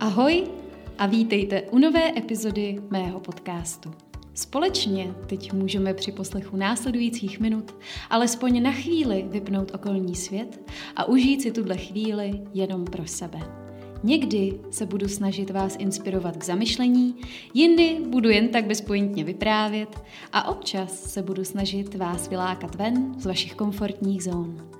Ahoj a vítejte u nové epizody mého podcastu. Společně teď můžeme při poslechu následujících minut alespoň na chvíli vypnout okolní svět a užít si tuhle chvíli jenom pro sebe. Někdy se budu snažit vás inspirovat k zamyšlení, jindy budu jen tak bezpojintně vyprávět a občas se budu snažit vás vylákat ven z vašich komfortních zón.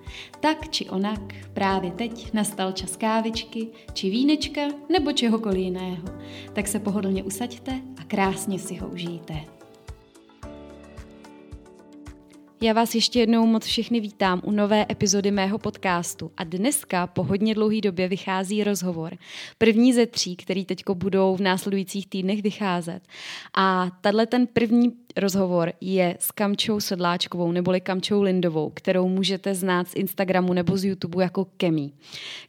Tak či onak, právě teď nastal čas kávičky, či vínečka nebo čehokoliv jiného. Tak se pohodlně usaďte a krásně si ho užijte. Já vás ještě jednou moc všechny vítám u nové epizody mého podcastu a dneska po hodně dlouhé době vychází rozhovor. První ze tří, který teďko budou v následujících týdnech vycházet. A tenhle ten první rozhovor je s Kamčou Sedláčkovou neboli Kamčou Lindovou, kterou můžete znát z Instagramu nebo z YouTube jako Kemi.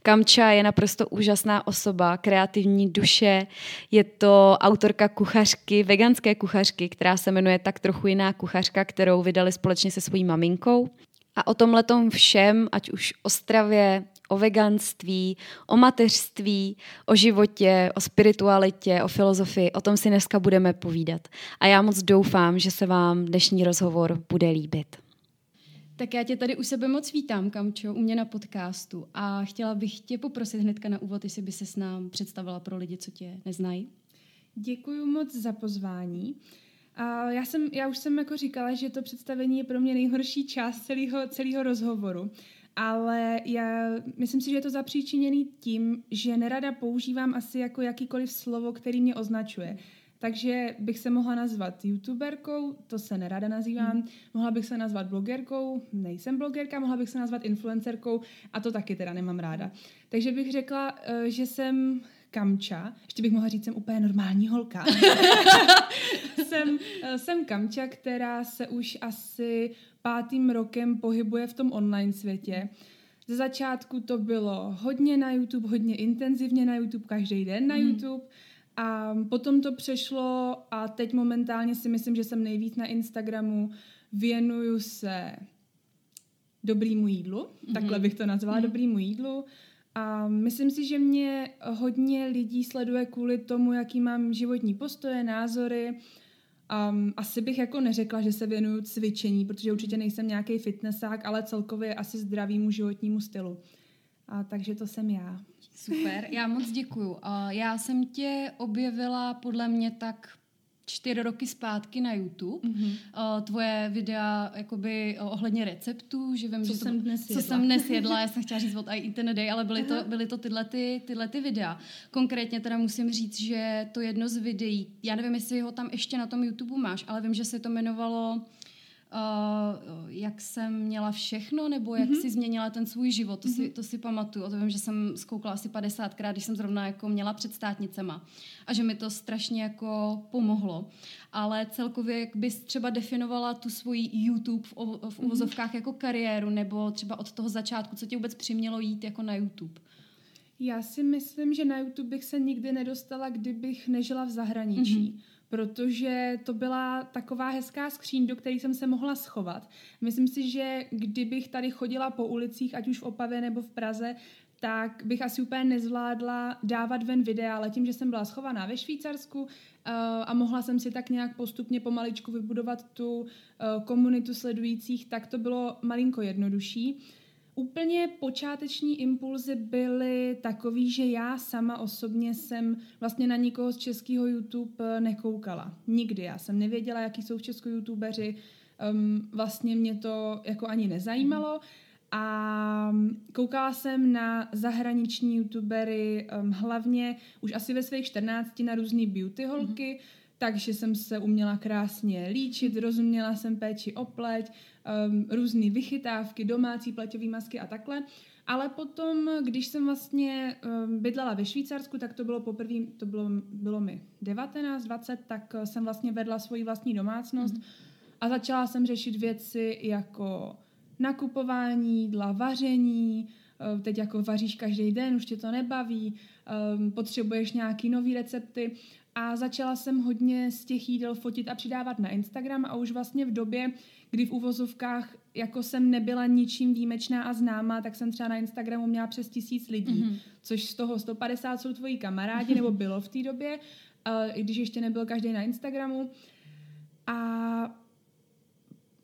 Kamča je naprosto úžasná osoba, kreativní duše, je to autorka kuchařky, veganské kuchařky, která se jmenuje tak trochu jiná kuchařka, kterou vydali společně se svojí maminkou. A o tomhle všem, ať už o stravě, o veganství, o mateřství, o životě, o spiritualitě, o filozofii, o tom si dneska budeme povídat. A já moc doufám, že se vám dnešní rozhovor bude líbit. Tak já tě tady u sebe moc vítám, Kamčo, u mě na podcastu a chtěla bych tě poprosit hnedka na úvod, jestli by se s nám představila pro lidi, co tě neznají. Děkuji moc za pozvání. A já, jsem, já už jsem jako říkala, že to představení je pro mě nejhorší část celého, celého rozhovoru. Ale já myslím si, že je to zapříčiněný tím, že nerada používám asi jako jakýkoliv slovo, který mě označuje. Takže bych se mohla nazvat youtuberkou, to se nerada nazývám. Hmm. Mohla bych se nazvat blogerkou, nejsem blogerka, mohla bych se nazvat influencerkou a to taky teda nemám ráda. Takže bych řekla, eh, že jsem Kamča. Ještě bych mohla říct, jsem úplně normální holka. jsem, eh, jsem Kamča, která se už asi pátým rokem pohybuje v tom online světě. Ze začátku to bylo hodně na YouTube, hodně intenzivně na YouTube, každý den na mm. YouTube. A potom to přešlo a teď momentálně si myslím, že jsem nejvíc na Instagramu. Věnuju se dobrýmu jídlu, mm-hmm. takhle bych to nazvala, mm-hmm. dobrýmu jídlu. A myslím si, že mě hodně lidí sleduje kvůli tomu, jaký mám životní postoje, názory. Um, asi bych jako neřekla, že se věnuju cvičení, protože určitě nejsem nějaký fitnessák, ale celkově asi zdravýmu životnímu stylu. A, takže to jsem já. Super, já moc děkuju. Já jsem tě objevila podle mě tak čtyři roky zpátky na YouTube. Mm-hmm. Uh, tvoje videa jakoby ohledně receptů, že vím, co že jsem to, dnes jedla. co jsem dnes jedla, já jsem chtěla říct od I Eat in a Day, ale byly to, byly to tyhle, ty, tyhle ty videa. Konkrétně teda musím říct, že to jedno z videí, já nevím, jestli ho tam ještě na tom YouTube máš, ale vím, že se to jmenovalo Uh, jak jsem měla všechno, nebo jak mm-hmm. si změnila ten svůj život, to, mm-hmm. si, mhm. to si pamatuju. O to vím, že jsem zkoukla asi 50krát, když jsem zrovna jako měla před státnicema. A že mi to strašně jako pomohlo. Ale celkově, jak bys třeba definovala tu svoji YouTube v, v mhm. uvozovkách mm-hmm. jako kariéru, nebo třeba od toho začátku, co tě vůbec přimělo jít jako na YouTube? Já si myslím, že na YouTube bych se nikdy nedostala, kdybych nežila v zahraničí. Mm-hmm protože to byla taková hezká skříň, do které jsem se mohla schovat. Myslím si, že kdybych tady chodila po ulicích, ať už v Opavě nebo v Praze, tak bych asi úplně nezvládla dávat ven videa, ale tím, že jsem byla schovaná ve Švýcarsku uh, a mohla jsem si tak nějak postupně pomaličku vybudovat tu uh, komunitu sledujících, tak to bylo malinko jednodušší. Úplně počáteční impulzy byly takový, že já sama osobně jsem vlastně na nikoho z českého YouTube eh, nekoukala. Nikdy. Já jsem nevěděla, jaký jsou v Česku youtubeři. Um, vlastně mě to jako ani nezajímalo. A koukala jsem na zahraniční youtubery um, hlavně už asi ve svých 14 na různé beauty holky, mm-hmm takže jsem se uměla krásně líčit, rozuměla jsem péči o pleť, um, různé vychytávky, domácí pleťové masky a takhle. Ale potom, když jsem vlastně um, bydlela ve Švýcarsku, tak to bylo poprvé, to bylo, bylo mi 19, 20, tak jsem vlastně vedla svoji vlastní domácnost mm. a začala jsem řešit věci jako nakupování jídla, vaření, teď jako vaříš každý den, už tě to nebaví, um, potřebuješ nějaký nový recepty a začala jsem hodně z těch jídel fotit a přidávat na Instagram a už vlastně v době, kdy v uvozovkách jako jsem nebyla ničím výjimečná a známá, tak jsem třeba na Instagramu měla přes tisíc lidí, mm-hmm. což z toho 150 jsou tvoji kamarádi, nebo bylo v té době, uh, i když ještě nebyl každý na Instagramu. A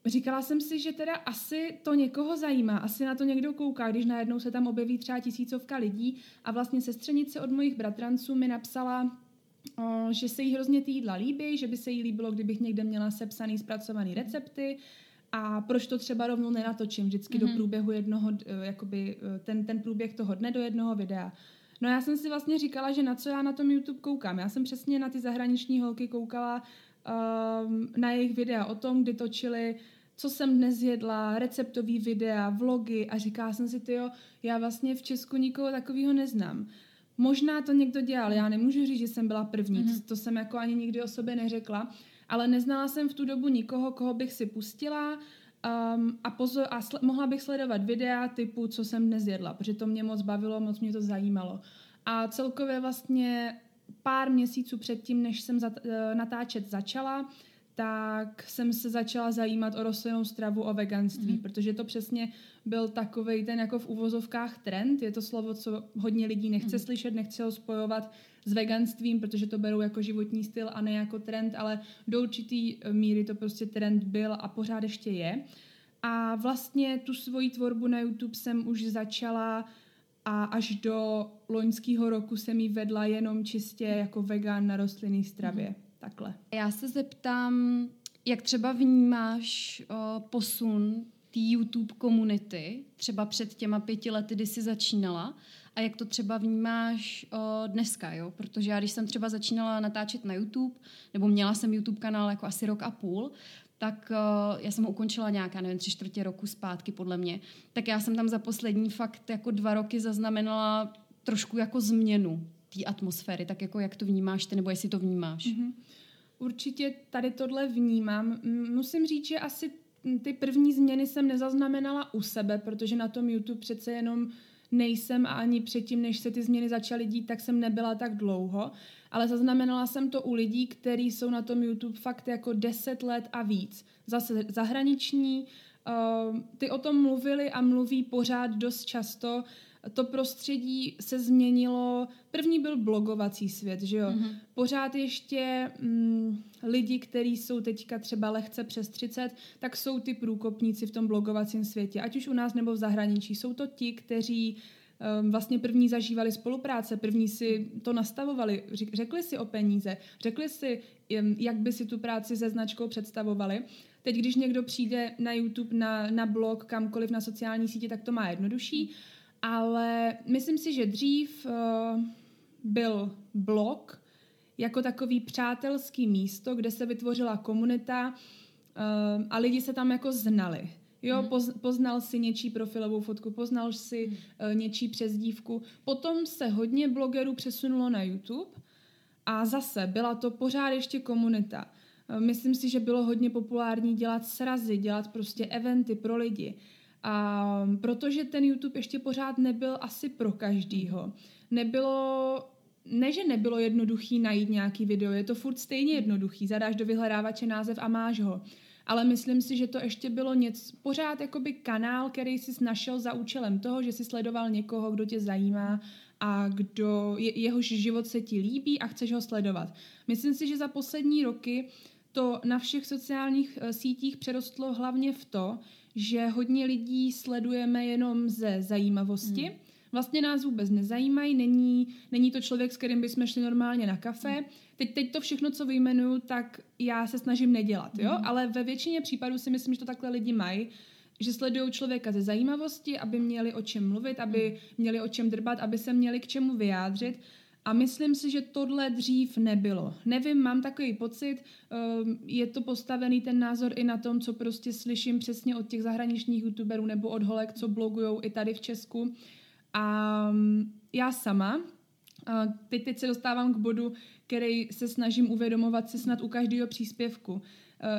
říkala jsem si, že teda asi to někoho zajímá, asi na to někdo kouká, když najednou se tam objeví třeba tisícovka lidí a vlastně sestřenice od mojich bratranců mi napsala, že se jí hrozně ty jídla líbí, že by se jí líbilo, kdybych někde měla sepsaný, zpracovaný recepty a proč to třeba rovnou nenatočím vždycky mm-hmm. do mhm. průběhu jednoho, e, jakoby e, ten, ten průběh toho dne do jednoho videa. No já jsem si vlastně říkala, že na co já na tom YouTube koukám. Já jsem přesně na ty zahraniční holky koukala um, na jejich videa o tom, kdy točili co jsem dnes jedla, receptový videa, vlogy a říká jsem si, jo, já vlastně v Česku nikoho takového neznám. Možná to někdo dělal, já nemůžu říct, že jsem byla první, mm-hmm. to, to jsem jako ani nikdy o sobě neřekla, ale neznala jsem v tu dobu nikoho, koho bych si pustila um, a, pozor, a sl- mohla bych sledovat videa typu, co jsem dnes jedla, protože to mě moc bavilo, moc mě to zajímalo. A celkově vlastně pár měsíců předtím, než jsem eh, natáčet začala, tak jsem se začala zajímat o rostlinnou stravu, o veganství, mm. protože to přesně byl takový ten jako v uvozovkách trend. Je to slovo, co hodně lidí nechce mm. slyšet, nechce ho spojovat s veganstvím, protože to berou jako životní styl a ne jako trend, ale do určitý míry to prostě trend byl a pořád ještě je. A vlastně tu svoji tvorbu na YouTube jsem už začala a až do loňského roku jsem ji vedla jenom čistě jako vegan na rostlinné stravě. Mm. Takhle. Já se zeptám, jak třeba vnímáš o, posun té YouTube komunity, třeba před těma pěti lety, kdy jsi začínala, a jak to třeba vnímáš o, dneska, jo? Protože já, když jsem třeba začínala natáčet na YouTube, nebo měla jsem YouTube kanál jako asi rok a půl, tak uh, já jsem ho ukončila nějaká, nevím, tři čtvrtě roku zpátky podle mě, tak já jsem tam za poslední fakt jako dva roky zaznamenala trošku jako změnu té atmosféry, tak jako jak to vnímáš ty, nebo jestli to vnímáš? Mm-hmm. Určitě tady tohle vnímám. Musím říct, že asi ty první změny jsem nezaznamenala u sebe, protože na tom YouTube přece jenom nejsem a ani předtím, než se ty změny začaly dít, tak jsem nebyla tak dlouho, ale zaznamenala jsem to u lidí, kteří jsou na tom YouTube fakt jako 10 let a víc. Zase zahraniční, uh, ty o tom mluvili a mluví pořád dost často, to prostředí se změnilo. První byl blogovací svět, že jo? Mm-hmm. Pořád ještě mm, lidi, kteří jsou teďka třeba lehce přes 30, tak jsou ty průkopníci v tom blogovacím světě, ať už u nás nebo v zahraničí. Jsou to ti, kteří um, vlastně první zažívali spolupráce, první si to nastavovali, řekli si o peníze, řekli si, jak by si tu práci se značkou představovali. Teď, když někdo přijde na YouTube, na, na blog, kamkoliv na sociální sítě, tak to má jednodušší. Mm ale myslím si, že dřív uh, byl blog jako takový přátelský místo, kde se vytvořila komunita uh, a lidi se tam jako znali. Jo, poz, poznal si něčí profilovou fotku, poznal si uh, něčí přezdívku. Potom se hodně blogerů přesunulo na YouTube a zase byla to pořád ještě komunita. Myslím si, že bylo hodně populární dělat srazy, dělat prostě eventy pro lidi. A protože ten YouTube ještě pořád nebyl asi pro každýho. Nebylo ne, že nebylo jednoduchý najít nějaký video, je to furt stejně jednoduchý, zadáš do vyhledávače název a máš ho. Ale myslím si, že to ještě bylo něco, pořád jakoby kanál, který jsi našel za účelem toho, že jsi sledoval někoho, kdo tě zajímá a kdo, je, jehož život se ti líbí a chceš ho sledovat. Myslím si, že za poslední roky to na všech sociálních eh, sítích přerostlo hlavně v to, že hodně lidí sledujeme jenom ze zajímavosti. Hmm. Vlastně nás vůbec nezajímají, není, není to člověk, s kterým bychom šli normálně na kafe. Hmm. Teď, teď to všechno, co vyjmenuju, tak já se snažím nedělat, jo? Hmm. Ale ve většině případů si myslím, že to takhle lidi mají, že sledují člověka ze zajímavosti, aby měli o čem mluvit, aby hmm. měli o čem drbat, aby se měli k čemu vyjádřit. A myslím si, že tohle dřív nebylo. Nevím, mám takový pocit, um, je to postavený ten názor i na tom, co prostě slyším přesně od těch zahraničních youtuberů nebo od holek, co blogují i tady v Česku. A um, já sama, teď, teď se dostávám k bodu, který se snažím uvědomovat si snad u každého příspěvku. Uh,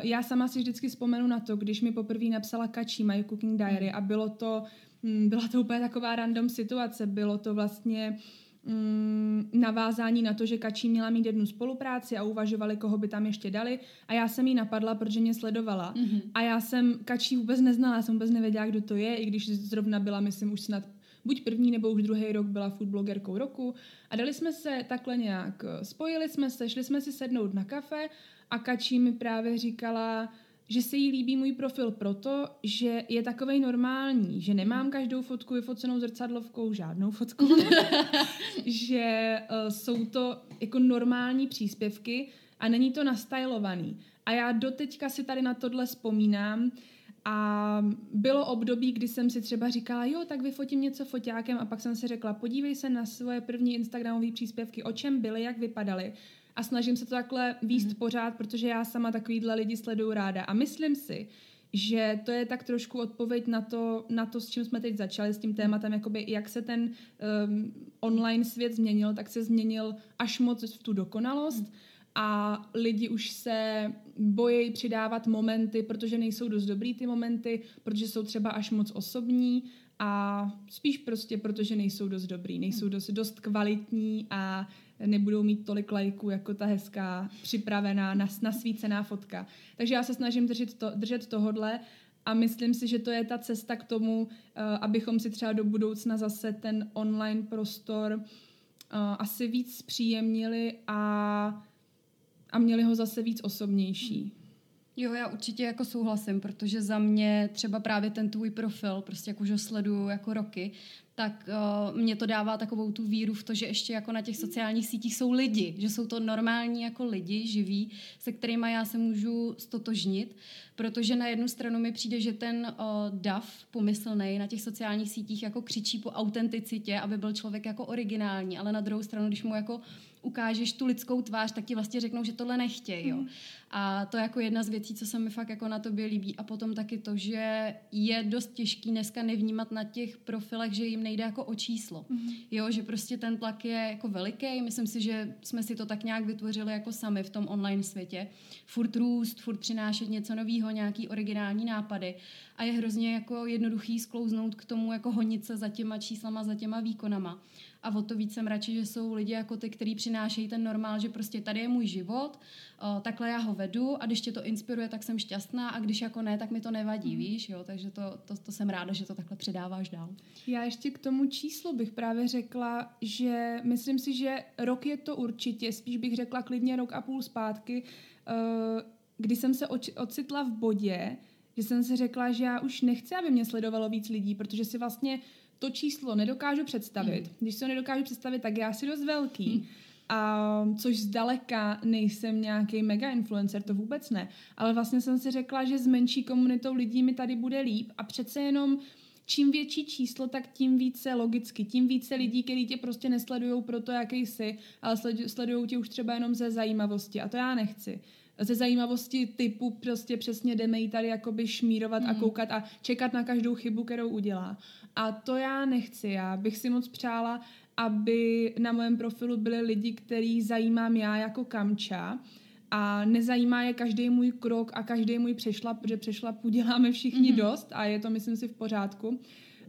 já sama si vždycky vzpomenu na to, když mi poprvé napsala Kačí My Cooking Diary a bylo to mm, byla to úplně taková random situace. Bylo to vlastně mm, navázání na to, že Kačí měla mít jednu spolupráci a uvažovali, koho by tam ještě dali. A já jsem jí napadla, protože mě sledovala. Mm-hmm. A já jsem Kačí vůbec neznala, já jsem vůbec nevěděla, kdo to je, i když zrovna byla, myslím, už snad buď první nebo už druhý rok byla food blogerkou roku. A dali jsme se takhle nějak, spojili jsme se, šli jsme si sednout na kafe a Kačí mi právě říkala, že se jí líbí můj profil proto, že je takovej normální, že nemám každou fotku vyfocenou zrcadlovkou, žádnou fotku, že uh, jsou to jako normální příspěvky a není to nastylovaný. A já doteďka si tady na tohle vzpomínám a bylo období, kdy jsem si třeba říkala, jo, tak vyfotím něco foťákem a pak jsem si řekla, podívej se na svoje první Instagramové příspěvky, o čem byly, jak vypadaly a snažím se to takhle výst mm. pořád, protože já sama takovýhle lidi sleduju ráda. A myslím si, že to je tak trošku odpověď na to, na to, s čím jsme teď začali, s tím tématem, jakoby jak se ten um, online svět změnil, tak se změnil až moc v tu dokonalost mm. a lidi už se bojí přidávat momenty, protože nejsou dost dobrý ty momenty, protože jsou třeba až moc osobní a spíš prostě, protože nejsou dost dobrý, nejsou dost, dost kvalitní a nebudou mít tolik lajků jako ta hezká, připravená, nas, nasvícená fotka. Takže já se snažím držet, to, držet tohodle a myslím si, že to je ta cesta k tomu, uh, abychom si třeba do budoucna zase ten online prostor uh, asi víc příjemnili a, a měli ho zase víc osobnější. Jo, já určitě jako souhlasím, protože za mě třeba právě ten tvůj profil, prostě jak už ho sleduju jako roky, tak uh, mě to dává takovou tu víru v to, že ještě jako na těch sociálních sítích jsou lidi, že jsou to normální jako lidi, živí, se kterými já se můžu stotožnit, protože na jednu stranu mi přijde, že ten uh, dav pomyslný na těch sociálních sítích jako křičí po autenticitě, aby byl člověk jako originální, ale na druhou stranu, když mu jako ukážeš tu lidskou tvář, tak ti vlastně řeknou, že tohle nechtějí. Jo. Mm. A to je jako jedna z věcí, co se mi fakt jako na tobě líbí. A potom taky to, že je dost těžký dneska nevnímat na těch profilech, že jim nejde jako o číslo. Mm. Jo, že prostě ten tlak je jako veliký. Myslím si, že jsme si to tak nějak vytvořili jako sami v tom online světě. Furt růst, furt přinášet něco nového, nějaký originální nápady. A je hrozně jako jednoduchý sklouznout k tomu, jako honit se za těma číslama, za těma výkonama a o to víc jsem radši, že jsou lidi jako ty, kteří přinášejí ten normál, že prostě tady je můj život, o, takhle já ho vedu a když tě to inspiruje, tak jsem šťastná a když jako ne, tak mi to nevadí, mm. víš, jo, takže to, to, to jsem ráda, že to takhle předáváš dál. Já ještě k tomu číslu bych právě řekla, že myslím si, že rok je to určitě, spíš bych řekla klidně rok a půl zpátky, uh, kdy jsem se ocitla v bodě, že jsem si řekla, že já už nechci, aby mě sledovalo víc lidí, protože si vlastně to číslo nedokážu představit. Mm. Když se ho nedokážu představit, tak já si dost velký. Mm. A což zdaleka nejsem nějaký mega influencer, to vůbec ne. Ale vlastně jsem si řekla, že s menší komunitou lidí mi tady bude líp a přece jenom čím větší číslo, tak tím více logicky, tím více lidí, kteří tě prostě nesledují pro to, jaký jsi, ale sledují tě už třeba jenom ze zajímavosti a to já nechci ze zajímavosti typu prostě přesně jdeme jí tady jakoby šmírovat mm. a koukat a čekat na každou chybu, kterou udělá. A to já nechci. Já bych si moc přála, aby na mém profilu byli lidi, který zajímám já jako kamča a nezajímá je každý můj krok a každý můj přešlap, protože přešlap uděláme všichni mm-hmm. dost a je to, myslím si, v pořádku.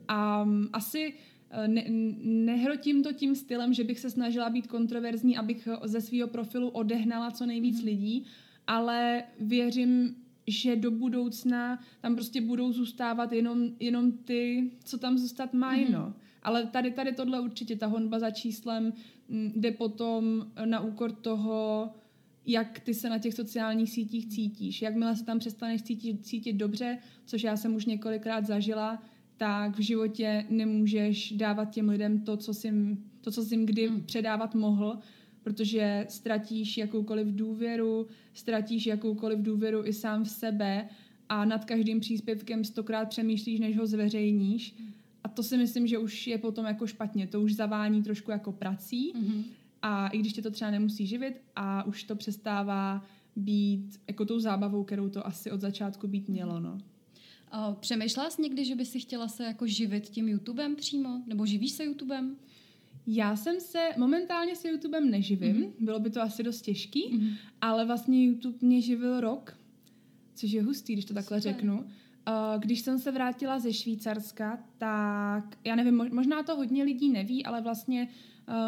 A um, asi eh, ne, nehrotím to tím stylem, že bych se snažila být kontroverzní, abych ze svého profilu odehnala co nejvíc mm-hmm. lidí, ale věřím, že do budoucna tam prostě budou zůstávat jenom, jenom ty, co tam zůstat mají, mm. no. Ale tady, tady tohle určitě, ta honba za číslem mm, jde potom na úkor toho, jak ty se na těch sociálních sítích cítíš. Jakmile se tam přestaneš cítit, cítit dobře, což já jsem už několikrát zažila, tak v životě nemůžeš dávat těm lidem to, co jsi, to, co jsi jim kdy mm. předávat mohl, protože ztratíš jakoukoliv důvěru, ztratíš jakoukoliv důvěru i sám v sebe a nad každým příspěvkem stokrát přemýšlíš, než ho zveřejníš. A to si myslím, že už je potom jako špatně. To už zavání trošku jako prací mm-hmm. a i když tě to třeba nemusí živit a už to přestává být jako tou zábavou, kterou to asi od začátku být mělo. No. Přemýšlela jsi někdy, že by si chtěla se jako živit tím YouTubem přímo? Nebo živíš se YouTubem? Já jsem se, momentálně se YouTubem neživím, mm-hmm. bylo by to asi dost těžký, mm-hmm. ale vlastně YouTube mě živil rok, což je hustý, když to takhle Super. řeknu. Když jsem se vrátila ze Švýcarska, tak já nevím, možná to hodně lidí neví, ale vlastně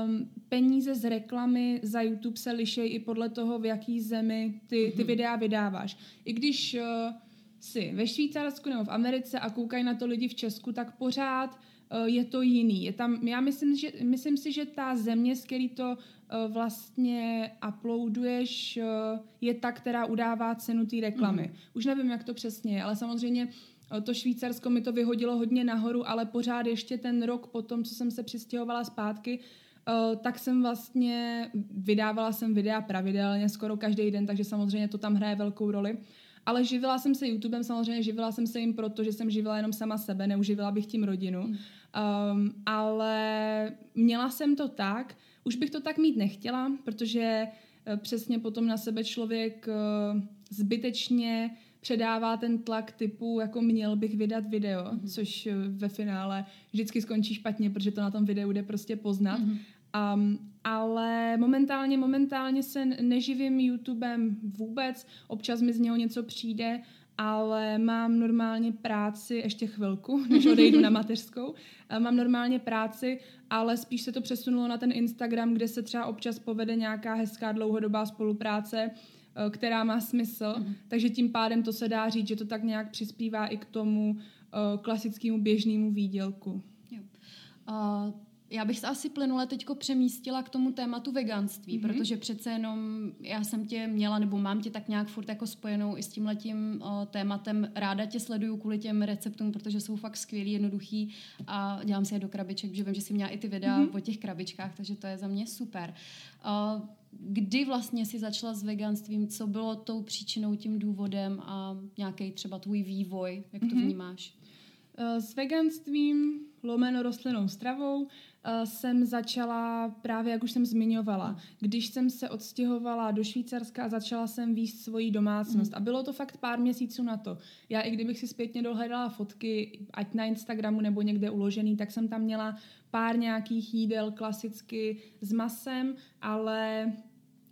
um, peníze z reklamy za YouTube se liší i podle toho, v jaký zemi ty, ty mhm. videa vydáváš. I když uh, si ve Švýcarsku nebo v Americe a koukají na to lidi v Česku, tak pořád je to jiný. Je tam, já myslím, že, myslím si, že ta země, z který to uh, vlastně uploaduješ, uh, je ta, která udává cenu té reklamy. Mm. Už nevím, jak to přesně je, ale samozřejmě to Švýcarsko mi to vyhodilo hodně nahoru, ale pořád ještě ten rok po tom, co jsem se přistěhovala zpátky, tak jsem vlastně, vydávala jsem videa pravidelně, skoro každý den, takže samozřejmě to tam hraje velkou roli. Ale živila jsem se YouTubem, samozřejmě živila jsem se jim proto, že jsem živila jenom sama sebe, neuživila bych tím rodinu. Um, ale měla jsem to tak, už bych to tak mít nechtěla, protože uh, přesně potom na sebe člověk uh, zbytečně předává ten tlak typu, jako měl bych vydat video, mm-hmm. což uh, ve finále vždycky skončí špatně, protože to na tom videu jde prostě poznat. Mm-hmm. Um, ale momentálně, momentálně se neživím YouTubem vůbec, občas mi z něho něco přijde, ale mám normálně práci, ještě chvilku, než odejdu na mateřskou, mám normálně práci, ale spíš se to přesunulo na ten Instagram, kde se třeba občas povede nějaká hezká dlouhodobá spolupráce, eh, která má smysl, mm. takže tím pádem to se dá říct, že to tak nějak přispívá i k tomu eh, klasickému běžnému výdělku. Jo. Uh, já bych se asi plynule teďko přemístila k tomu tématu veganství, mm-hmm. protože přece jenom já jsem tě měla, nebo mám tě tak nějak furt jako spojenou i s tímhletím o, tématem. Ráda tě sleduju kvůli těm receptům, protože jsou fakt skvělý, jednoduchý a dělám si je do krabiček, že vím, že jsi měla i ty videa mm-hmm. o těch krabičkách, takže to je za mě super. Kdy vlastně si začala s veganstvím, co bylo tou příčinou, tím důvodem a nějaký třeba tvůj vývoj, jak to mm-hmm. vnímáš? S veganstvím, lomeno rostlinnou stravou, Eh, jsem začala právě, jak už jsem zmiňovala, když jsem se odstěhovala do Švýcarska a začala jsem výst svoji domácnost. Mm. A bylo to fakt pár měsíců na to. Já i kdybych si zpětně dohledala fotky, ať na Instagramu nebo někde uložený, tak jsem tam měla pár nějakých jídel klasicky s masem, ale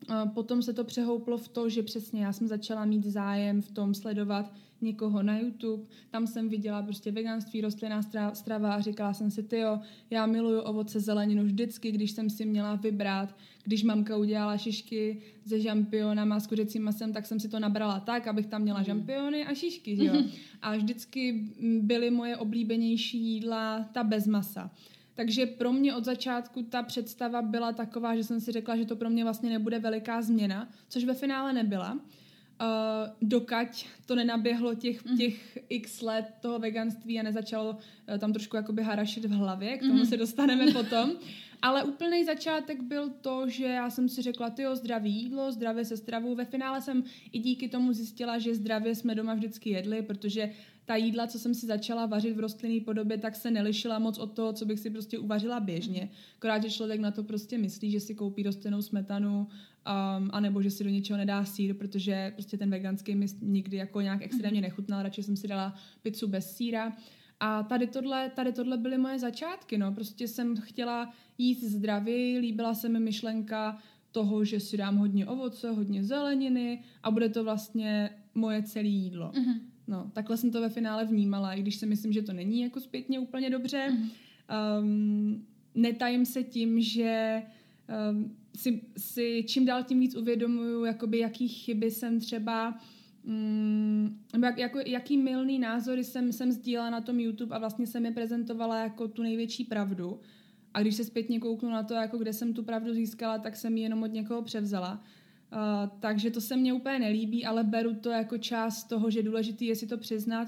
eh, potom se to přehouplo v to, že přesně já jsem začala mít zájem v tom sledovat někoho na YouTube, tam jsem viděla prostě veganství, rostlinná strava a říkala jsem si, tyjo, já miluju ovoce, zeleninu vždycky, když jsem si měla vybrat, když mamka udělala šišky se žampionama s kuřecím masem, tak jsem si to nabrala tak, abych tam měla mm. žampiony a šišky, jo. A vždycky byly moje oblíbenější jídla ta bez masa. Takže pro mě od začátku ta představa byla taková, že jsem si řekla, že to pro mě vlastně nebude veliká změna, což ve finále nebyla. Uh, dokať to nenaběhlo těch, mm. těch x let toho veganství a nezačalo uh, tam trošku jakoby harašit v hlavě, k tomu mm. se dostaneme potom. Ale úplný začátek byl to, že já jsem si řekla, tyjo, zdraví jídlo, zdravě se stravou. Ve finále jsem i díky tomu zjistila, že zdravě jsme doma vždycky jedli, protože ta jídla, co jsem si začala vařit v rostlinné podobě, tak se nelišila moc od toho, co bych si prostě uvařila běžně. Akorát, že člověk na to prostě myslí, že si koupí rostlinnou smetanu, um, anebo že si do něčeho nedá sír, protože prostě ten veganský mi nikdy jako nějak extrémně nechutnal, radši jsem si dala pizzu bez síra. A tady tohle, tady tohle byly moje začátky, no. Prostě jsem chtěla jíst zdravě, líbila se mi myšlenka toho, že si dám hodně ovoce, hodně zeleniny a bude to vlastně moje celé jídlo. Mm-hmm. No, takhle jsem to ve finále vnímala, i když si myslím, že to není jako zpětně úplně dobře. Mm-hmm. Um, netajím se tím, že um, si, si čím dál tím víc uvědomuju, jakoby jaký chyby jsem třeba Mm, jak, jako, jaký milný názory jsem, jsem sdílela na tom YouTube a vlastně jsem je prezentovala jako tu největší pravdu. A když se zpětně kouknu na to, jako kde jsem tu pravdu získala, tak jsem ji jenom od někoho převzala. Uh, takže to se mně úplně nelíbí, ale beru to jako část toho, že důležitý je si to přiznat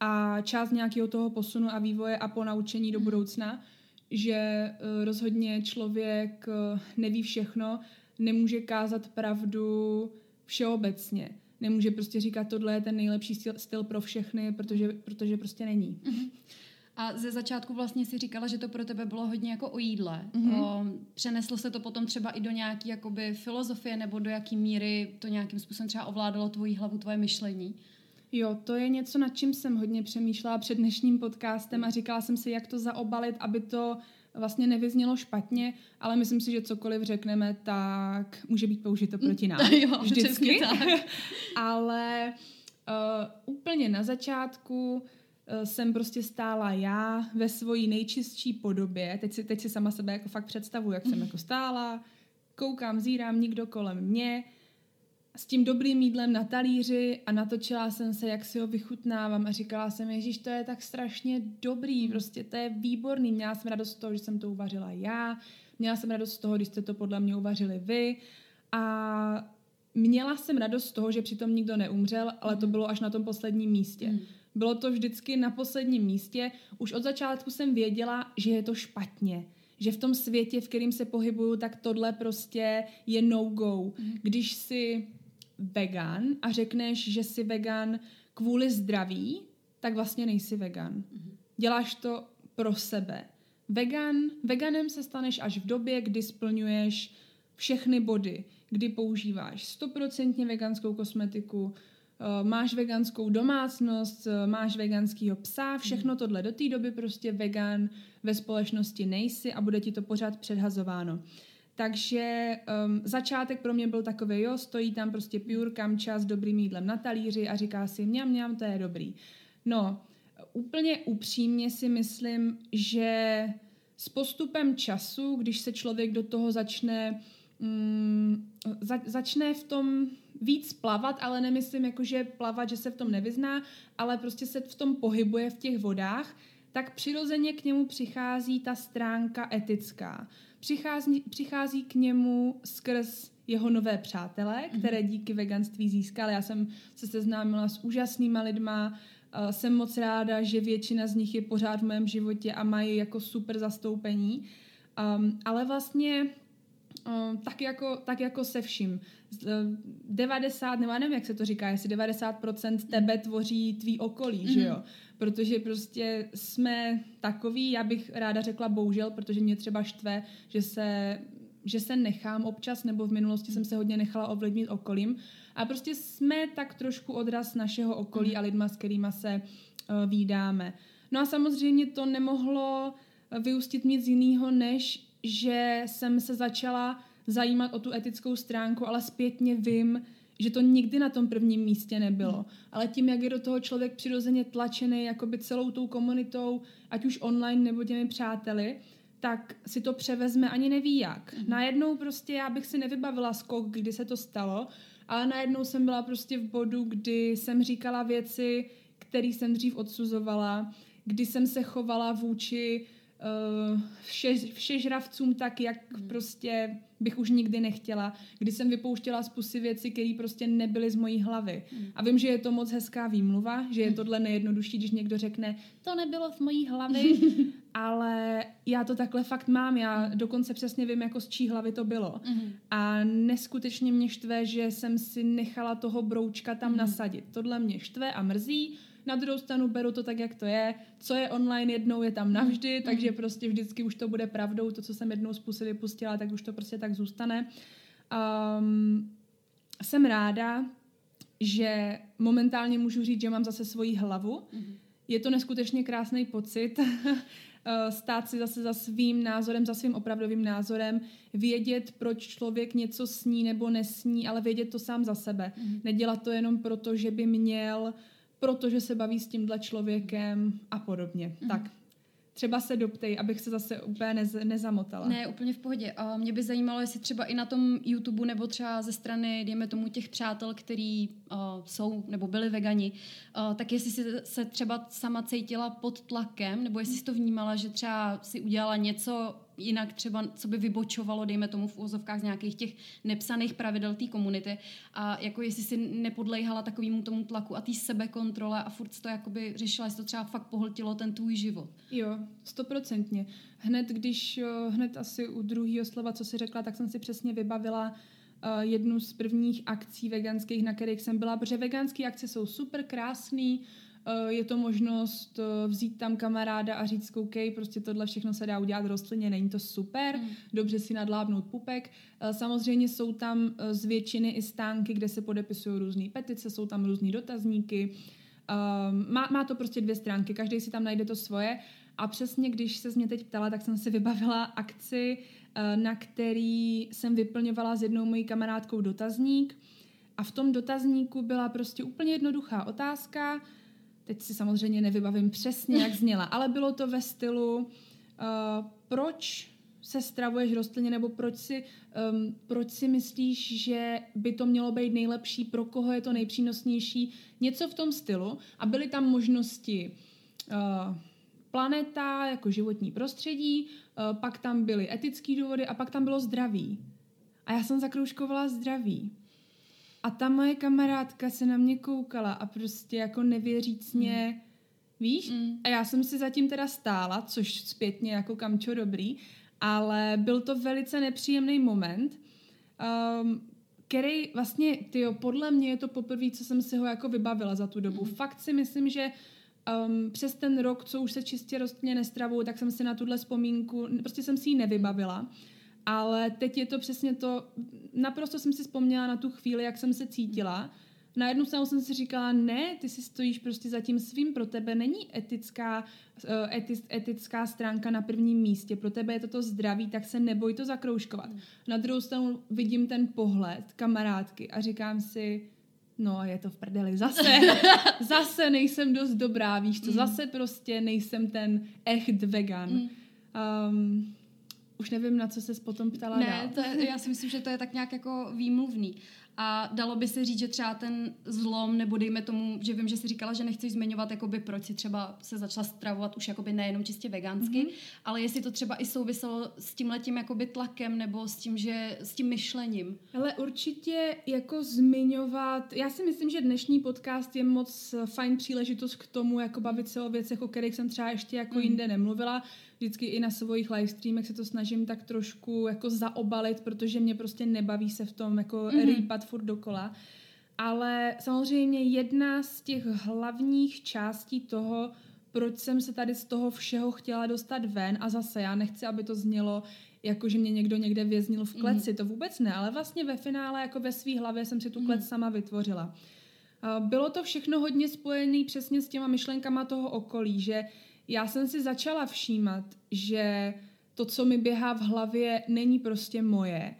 a část nějakého toho posunu a vývoje a ponaučení do budoucna, že uh, rozhodně člověk uh, neví všechno, nemůže kázat pravdu všeobecně nemůže prostě říkat, tohle je ten nejlepší styl, styl pro všechny, protože, protože prostě není. Mm-hmm. A ze začátku vlastně si říkala, že to pro tebe bylo hodně jako o jídle. Mm-hmm. O, přeneslo se to potom třeba i do nějaké jakoby filozofie nebo do jaký míry to nějakým způsobem třeba ovládalo tvoji hlavu, tvoje myšlení? Jo, to je něco, nad čím jsem hodně přemýšlela před dnešním podcastem a říkala jsem si, jak to zaobalit, aby to vlastně nevyznělo špatně, ale myslím si, že cokoliv řekneme, tak může být použito proti nám. jo, Vždycky. Tak. ale Uh, úplně na začátku uh, jsem prostě stála já ve svojí nejčistší podobě. Teď si, teď si sama sebe jako fakt představuji, jak jsem jako stála, koukám, zírám, nikdo kolem mě, s tím dobrým jídlem na talíři a natočila jsem se, jak si ho vychutnávám a říkala jsem, Ježíš, to je tak strašně dobrý, prostě to je výborný. Měla jsem radost z toho, že jsem to uvařila já, měla jsem radost z toho, když jste to podle mě uvařili vy a měla jsem radost z toho, že přitom nikdo neumřel, ale to mhm. bylo až na tom posledním místě. Mm. Bylo to vždycky na posledním místě. Už od začátku jsem věděla, že je to špatně. Že v tom světě, v kterým se pohybuju, tak tohle prostě je no-go. Mm. Když si vegan a řekneš, že jsi vegan kvůli zdraví, tak vlastně nejsi vegan. Mm. Děláš to pro sebe. Vegan, veganem se staneš až v době, kdy splňuješ všechny body, kdy používáš stoprocentně veganskou kosmetiku, eh, máš veganskou domácnost, eh, máš veganskýho psa, všechno mhm. tohle. Do té doby prostě vegan ve společnosti nejsi a bude ti to pořád předhazováno. Takže um, začátek pro mě byl takový, jo, stojí tam prostě pure kamča s dobrým jídlem na talíři a říká si, mňam, mňam, to je dobrý. No, úplně upřímně si myslím, že s postupem času, když se člověk do toho začne mm, za, začne v tom víc plavat, ale nemyslím jako, že plavat, že se v tom nevyzná, ale prostě se v tom pohybuje v těch vodách, tak přirozeně k němu přichází ta stránka etická. Přichází, přichází k němu skrz jeho nové přátele, mhm. které díky veganství získal. Já jsem se seznámila s úžasnýma lidma, jsem moc ráda, že většina z nich je pořád v mém životě a mají jako super zastoupení. Um, ale vlastně um, tak, jako, tak jako se vším. 90, nebo nevím, jak se to říká, jestli 90% tebe tvoří tvý okolí, mm-hmm. že mhm. jo? Protože prostě jsme takový, já bych ráda řekla bohužel, protože mě třeba štve, že se že se nechám občas, nebo v minulosti jsem se hodně nechala ovlivnit okolím. A prostě jsme tak trošku odraz našeho okolí mm. a lidma, s kterými se uh, výdáme. No a samozřejmě to nemohlo vyústit nic jiného, než že jsem se začala zajímat o tu etickou stránku, ale zpětně vím, že to nikdy na tom prvním místě nebylo. Ale tím, jak je do toho člověk přirozeně tlačený jakoby celou tou komunitou, ať už online nebo těmi přáteli, tak si to převezme ani neví jak. Mm. Najednou prostě já bych si nevybavila skok, kdy se to stalo, ale najednou jsem byla prostě v bodu, kdy jsem říkala věci, které jsem dřív odsuzovala, kdy jsem se chovala vůči vše, všežravcům tak, jak mm. prostě bych už nikdy nechtěla, kdy jsem vypouštěla spusy věci, které prostě nebyly z mojí hlavy. Mm. A vím, že je to moc hezká výmluva, že je mm. tohle nejjednodušší, když někdo řekne, to nebylo z mojí hlavy, ale já to takhle fakt mám, já dokonce přesně vím, jako z čí hlavy to bylo. Mm. A neskutečně mě štve, že jsem si nechala toho broučka tam mm. nasadit. Tohle mě štve a mrzí, na druhou stranu beru to tak, jak to je. Co je online jednou, je tam navždy, mm. takže prostě vždycky už to bude pravdou. To, co jsem jednou z pusy vypustila, tak už to prostě tak zůstane. Um, jsem ráda, že momentálně můžu říct, že mám zase svoji hlavu. Mm. Je to neskutečně krásný pocit eh, stát si zase za svým názorem, za svým opravdovým názorem, vědět, proč člověk něco sní nebo nesní, ale vědět to sám za sebe. Mm. Nedělat to jenom proto, že by měl protože se baví s tímhle člověkem a podobně. Mm. Tak, třeba se doptej, abych se zase úplně nez, nezamotala. Ne, úplně v pohodě. A mě by zajímalo, jestli třeba i na tom YouTube nebo třeba ze strany, dejme tomu, těch přátel, který uh, jsou nebo byli vegani, uh, tak jestli jsi se třeba sama cítila pod tlakem, nebo jestli jsi to vnímala, že třeba si udělala něco jinak třeba, co by vybočovalo, dejme tomu v úzovkách z nějakých těch nepsaných pravidel té komunity a jako jestli si nepodlejhala takovému tomu tlaku a té sebekontrole a furt to jakoby řešila, jestli to třeba fakt pohltilo ten tvůj život. Jo, stoprocentně. Hned když, hned asi u druhého slova, co si řekla, tak jsem si přesně vybavila jednu z prvních akcí veganských, na kterých jsem byla, protože veganské akce jsou super krásný, Eh, je to možnost eh, vzít tam kamaráda a říct, OK, prostě tohle všechno se dá udělat rostlině, není to super, mm. dobře si nadlábnout pupek. Eh, samozřejmě jsou tam z většiny i stánky, kde se podepisují různé petice, jsou tam různé dotazníky. Má, má to prostě dvě stránky, každý si tam najde to svoje. A přesně, když se mě teď ptala, tak jsem si vybavila akci, na který jsem vyplňovala s jednou mojí kamarádkou dotazník. A v tom dotazníku byla prostě úplně jednoduchá otázka, teď si samozřejmě nevybavím přesně, jak zněla, ale bylo to ve stylu, uh, proč se stravuješ rostlině, nebo proč si, um, proč si myslíš, že by to mělo být nejlepší, pro koho je to nejpřínosnější, něco v tom stylu. A byly tam možnosti uh, planeta jako životní prostředí, uh, pak tam byly etické důvody a pak tam bylo zdraví. A já jsem zakroužkovala zdraví. A ta moje kamarádka se na mě koukala a prostě jako nevěřícně, mm. víš? Mm. A já jsem si zatím teda stála, což zpětně jako kamčo dobrý, ale byl to velice nepříjemný moment, um, který vlastně, tyjo, podle mě je to poprvé, co jsem si ho jako vybavila za tu dobu. Mm. Fakt si myslím, že um, přes ten rok, co už se čistě rostně nestravuju, tak jsem si na tuhle vzpomínku, prostě jsem si ji nevybavila. Ale teď je to přesně to, naprosto jsem si vzpomněla na tu chvíli, jak jsem se cítila. Na jednu stranu jsem si říkala, ne, ty si stojíš prostě za tím svým, pro tebe není etická, eh, eti, etická stránka na prvním místě, pro tebe je toto zdraví, tak se neboj to zakroužkovat. Na druhou stranu vidím ten pohled kamarádky a říkám si, no je to v prdeli, zase, zase nejsem dost dobrá, víš co, mm. zase prostě nejsem ten echt vegan. Um, už nevím, na co se potom ptala Ne, dál. To je, já si myslím, že to je tak nějak jako výmluvný. A dalo by se říct, že třeba ten zlom, nebo dejme tomu, že vím, že jsi říkala, že nechceš zmiňovat, jakoby, proč si třeba se začala stravovat už jakoby nejenom čistě vegansky, mm-hmm. ale jestli to třeba i souviselo s tím letím jakoby tlakem nebo s tím, že s tím myšlením. Ale určitě jako zmiňovat, já si myslím, že dnešní podcast je moc fajn příležitost k tomu, jako bavit se o věcech, o kterých jsem třeba ještě jako mm. jinde nemluvila, vždycky i na svých livestreamech se to snažím tak trošku jako zaobalit, protože mě prostě nebaví se v tom jako mm-hmm. rýpat furt dokola. Ale samozřejmě jedna z těch hlavních částí toho, proč jsem se tady z toho všeho chtěla dostat ven a zase já nechci, aby to znělo jako, že mě někdo někde věznil v kleci, mm. to vůbec ne, ale vlastně ve finále jako ve své hlavě jsem si tu klec mm. sama vytvořila. Bylo to všechno hodně spojené přesně s těma myšlenkama toho okolí, že já jsem si začala všímat, že to, co mi běhá v hlavě, není prostě moje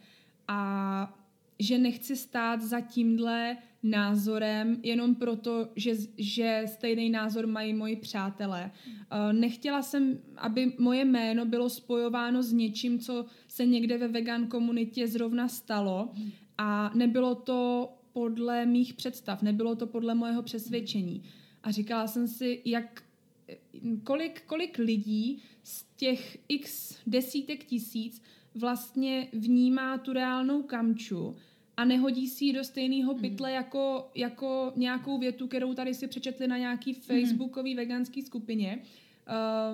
a že nechci stát za tímhle názorem jenom proto, že, že stejný názor mají moji přátelé. Uh, nechtěla jsem, aby moje jméno bylo spojováno s něčím, co se někde ve vegan komunitě zrovna stalo a nebylo to podle mých představ, nebylo to podle mojeho přesvědčení. A říkala jsem si, jak kolik, kolik lidí z těch x desítek tisíc vlastně vnímá tu reálnou kamču a nehodí si ji do stejného mhm. pytle mm. jako, jako nějakou větu, kterou tady si přečetli na nějaký mhm. facebookový mm. veganský skupině.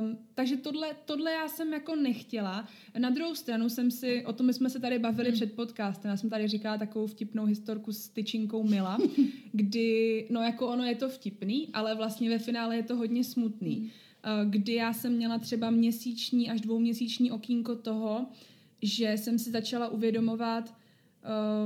Um, takže tohle, tohle já jsem jako nechtěla. Na druhou stranu jsem si, o tom jsme se tady bavili mm. před podcastem, já jsem tady říkala takovou vtipnou historku s tyčinkou Mila, kdy, no jako ono je to vtipný, ale vlastně ve finále je to hodně smutný. Mm. Uh, kdy já jsem měla třeba měsíční až dvouměsíční okýnko toho, že jsem si začala uvědomovat,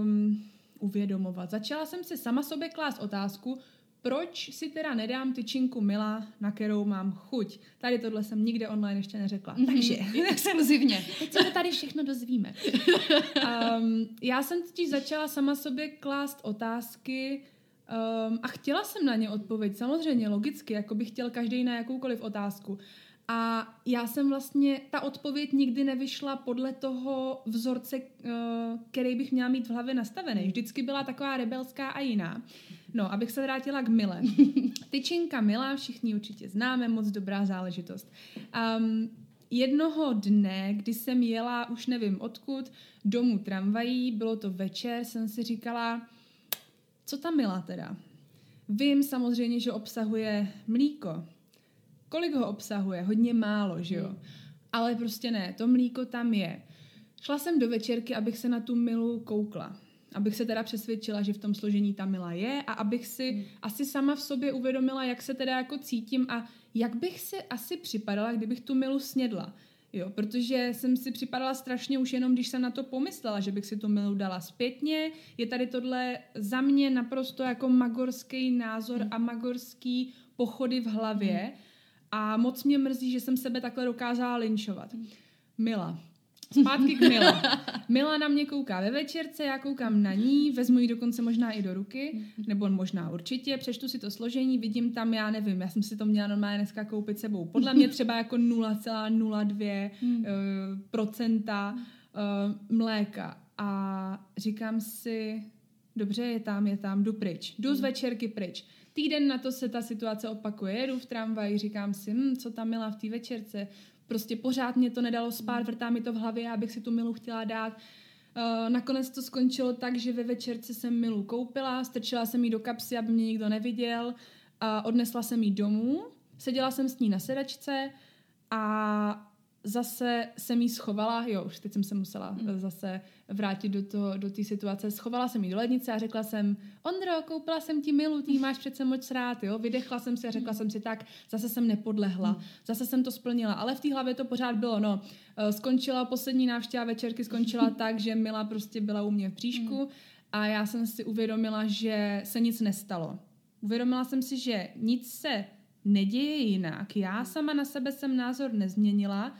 um, uvědomovat. Začala jsem si sama sobě klást otázku, proč si teda nedám tyčinku Mila, na kterou mám chuť. Tady tohle jsem nikde online ještě neřekla. Mm-hmm. Takže exkluzivně. Teď se to tady všechno dozvíme. Um, já jsem totiž začala sama sobě klást otázky um, a chtěla jsem na ně odpověď. Samozřejmě, logicky, jako bych chtěl každý na jakoukoliv otázku. A já jsem vlastně, ta odpověď nikdy nevyšla podle toho vzorce, eh, který bych měla mít v hlavě nastavený. Vždycky byla taková rebelská a jiná. No, abych se vrátila k Mile. Tyčinka Mila, všichni určitě známe, moc dobrá záležitost. Um, jednoho dne, kdy jsem jela, už nevím odkud, domů tramvají, bylo to večer, jsem si říkala, co ta Mila teda? Vím samozřejmě, že obsahuje mlíko, Kolik ho obsahuje? Hodně málo, že jo? Hmm. Ale prostě ne, to mlíko tam je. Šla jsem do večerky, abych se na tu milu koukla. Abych se teda přesvědčila, že v tom složení ta mila je a abych si hmm. asi sama v sobě uvědomila, jak se teda jako cítím a jak bych si asi připadala, kdybych tu milu snědla. Jo, protože jsem si připadala strašně už jenom, když jsem na to pomyslela, že bych si tu milu dala zpětně. Je tady tohle za mě naprosto jako magorský názor hmm. a magorský pochody v hlavě. Hmm a moc mě mrzí, že jsem sebe takhle dokázala linčovat. Mila. Zpátky k Mila. Mila na mě kouká ve večerce, já koukám na ní, vezmu ji dokonce možná i do ruky, nebo možná určitě, přečtu si to složení, vidím tam, já nevím, já jsem si to měla normálně dneska koupit sebou. Podle mě třeba jako 0,02 uh, procenta uh, mléka. A říkám si, dobře, je tam, je tam, jdu pryč. Jdu z večerky pryč. Týden na to se ta situace opakuje. Jedu v tramvaji, říkám si, hm, co tam Mila v té večerce, Prostě pořád mě to nedalo spát, vrtá mi to v hlavě, abych si tu milu chtěla dát. Uh, nakonec to skončilo tak, že ve večerce jsem milu koupila, strčila jsem ji do kapsy, aby mě nikdo neviděl a odnesla jsem ji domů. Seděla jsem s ní na sedačce a zase jsem jí schovala, jo, už teď jsem se musela mm. zase vrátit do té do situace, schovala jsem jí do lednice a řekla jsem, Ondro, koupila jsem ti milu, ty máš přece moc rád, jo, vydechla jsem si a řekla mm. jsem si tak, zase jsem nepodlehla, mm. zase jsem to splnila, ale v té hlavě to pořád bylo, no, eh, skončila poslední návštěva večerky, skončila tak, že Mila prostě byla u mě v příšku mm. a já jsem si uvědomila, že se nic nestalo. Uvědomila jsem si, že nic se neděje jinak. Já sama na sebe jsem názor nezměnila,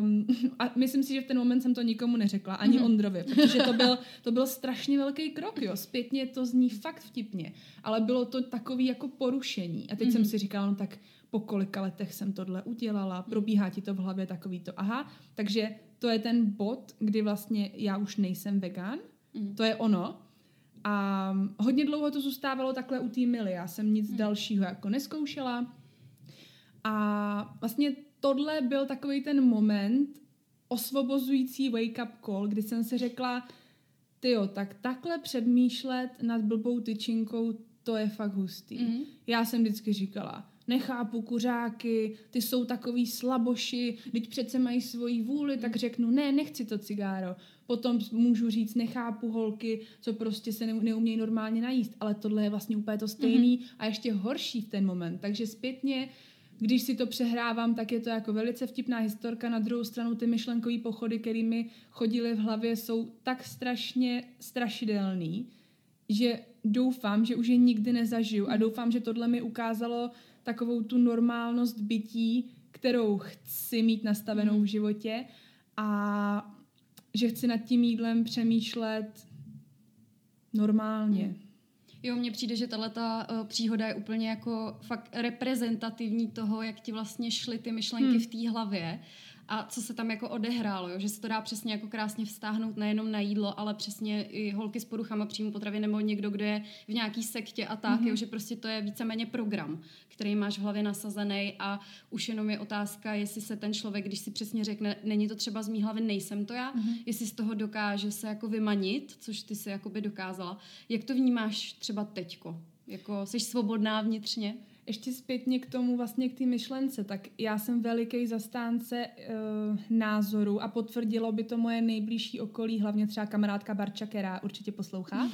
Um, a myslím si, že v ten moment jsem to nikomu neřekla, ani mm-hmm. Ondrovi, protože to byl, to byl strašně velký krok, jo. Zpětně to zní fakt vtipně, ale bylo to takový jako porušení. A teď mm-hmm. jsem si říkala, no tak po kolika letech jsem tohle udělala, probíhá ti to v hlavě takový to, aha, takže to je ten bod, kdy vlastně já už nejsem vegan, mm. to je ono. A hodně dlouho to zůstávalo takhle u té Mily, já jsem nic mm. dalšího jako neskoušela. A vlastně tohle byl takový ten moment osvobozující wake-up call, kdy jsem si řekla, tyjo, tak takhle předmýšlet nad blbou tyčinkou, to je fakt hustý. Mm. Já jsem vždycky říkala, nechápu kuřáky, ty jsou takový slaboši, teď přece mají svoji vůli, tak řeknu, ne, nechci to cigáro. Potom můžu říct, nechápu holky, co prostě se neumějí normálně najíst, ale tohle je vlastně úplně to stejný mm-hmm. a ještě horší v ten moment. Takže zpětně když si to přehrávám, tak je to jako velice vtipná historka. Na druhou stranu ty myšlenkové pochody, kterými chodily v hlavě, jsou tak strašně strašidelný, že doufám, že už je nikdy nezažiju a doufám, že tohle mi ukázalo takovou tu normálnost bytí, kterou chci mít nastavenou v životě a že chci nad tím jídlem přemýšlet normálně. Mm. Jo, mně přijde, že tahle ta uh, příhoda je úplně jako fakt reprezentativní toho, jak ti vlastně šly ty myšlenky hmm. v té hlavě a co se tam jako odehrálo, jo? že se to dá přesně jako krásně vztáhnout nejenom na jídlo, ale přesně i holky s poruchama příjmu potravy nebo někdo, kdo je v nějaký sektě a tak, mm-hmm. jo? že prostě to je víceméně program, který máš v hlavě nasazený a už jenom je otázka, jestli se ten člověk, když si přesně řekne, není to třeba z mý hlavy, nejsem to já, mm-hmm. jestli z toho dokáže se jako vymanit, což ty si jako by dokázala. Jak to vnímáš třeba teďko? Jako jsi svobodná vnitřně? Ještě zpětně k tomu vlastně k té myšlence, tak já jsem veliký zastánce uh, názoru a potvrdilo by to moje nejbližší okolí, hlavně třeba kamarádka Barča, která určitě poslouchá. uh,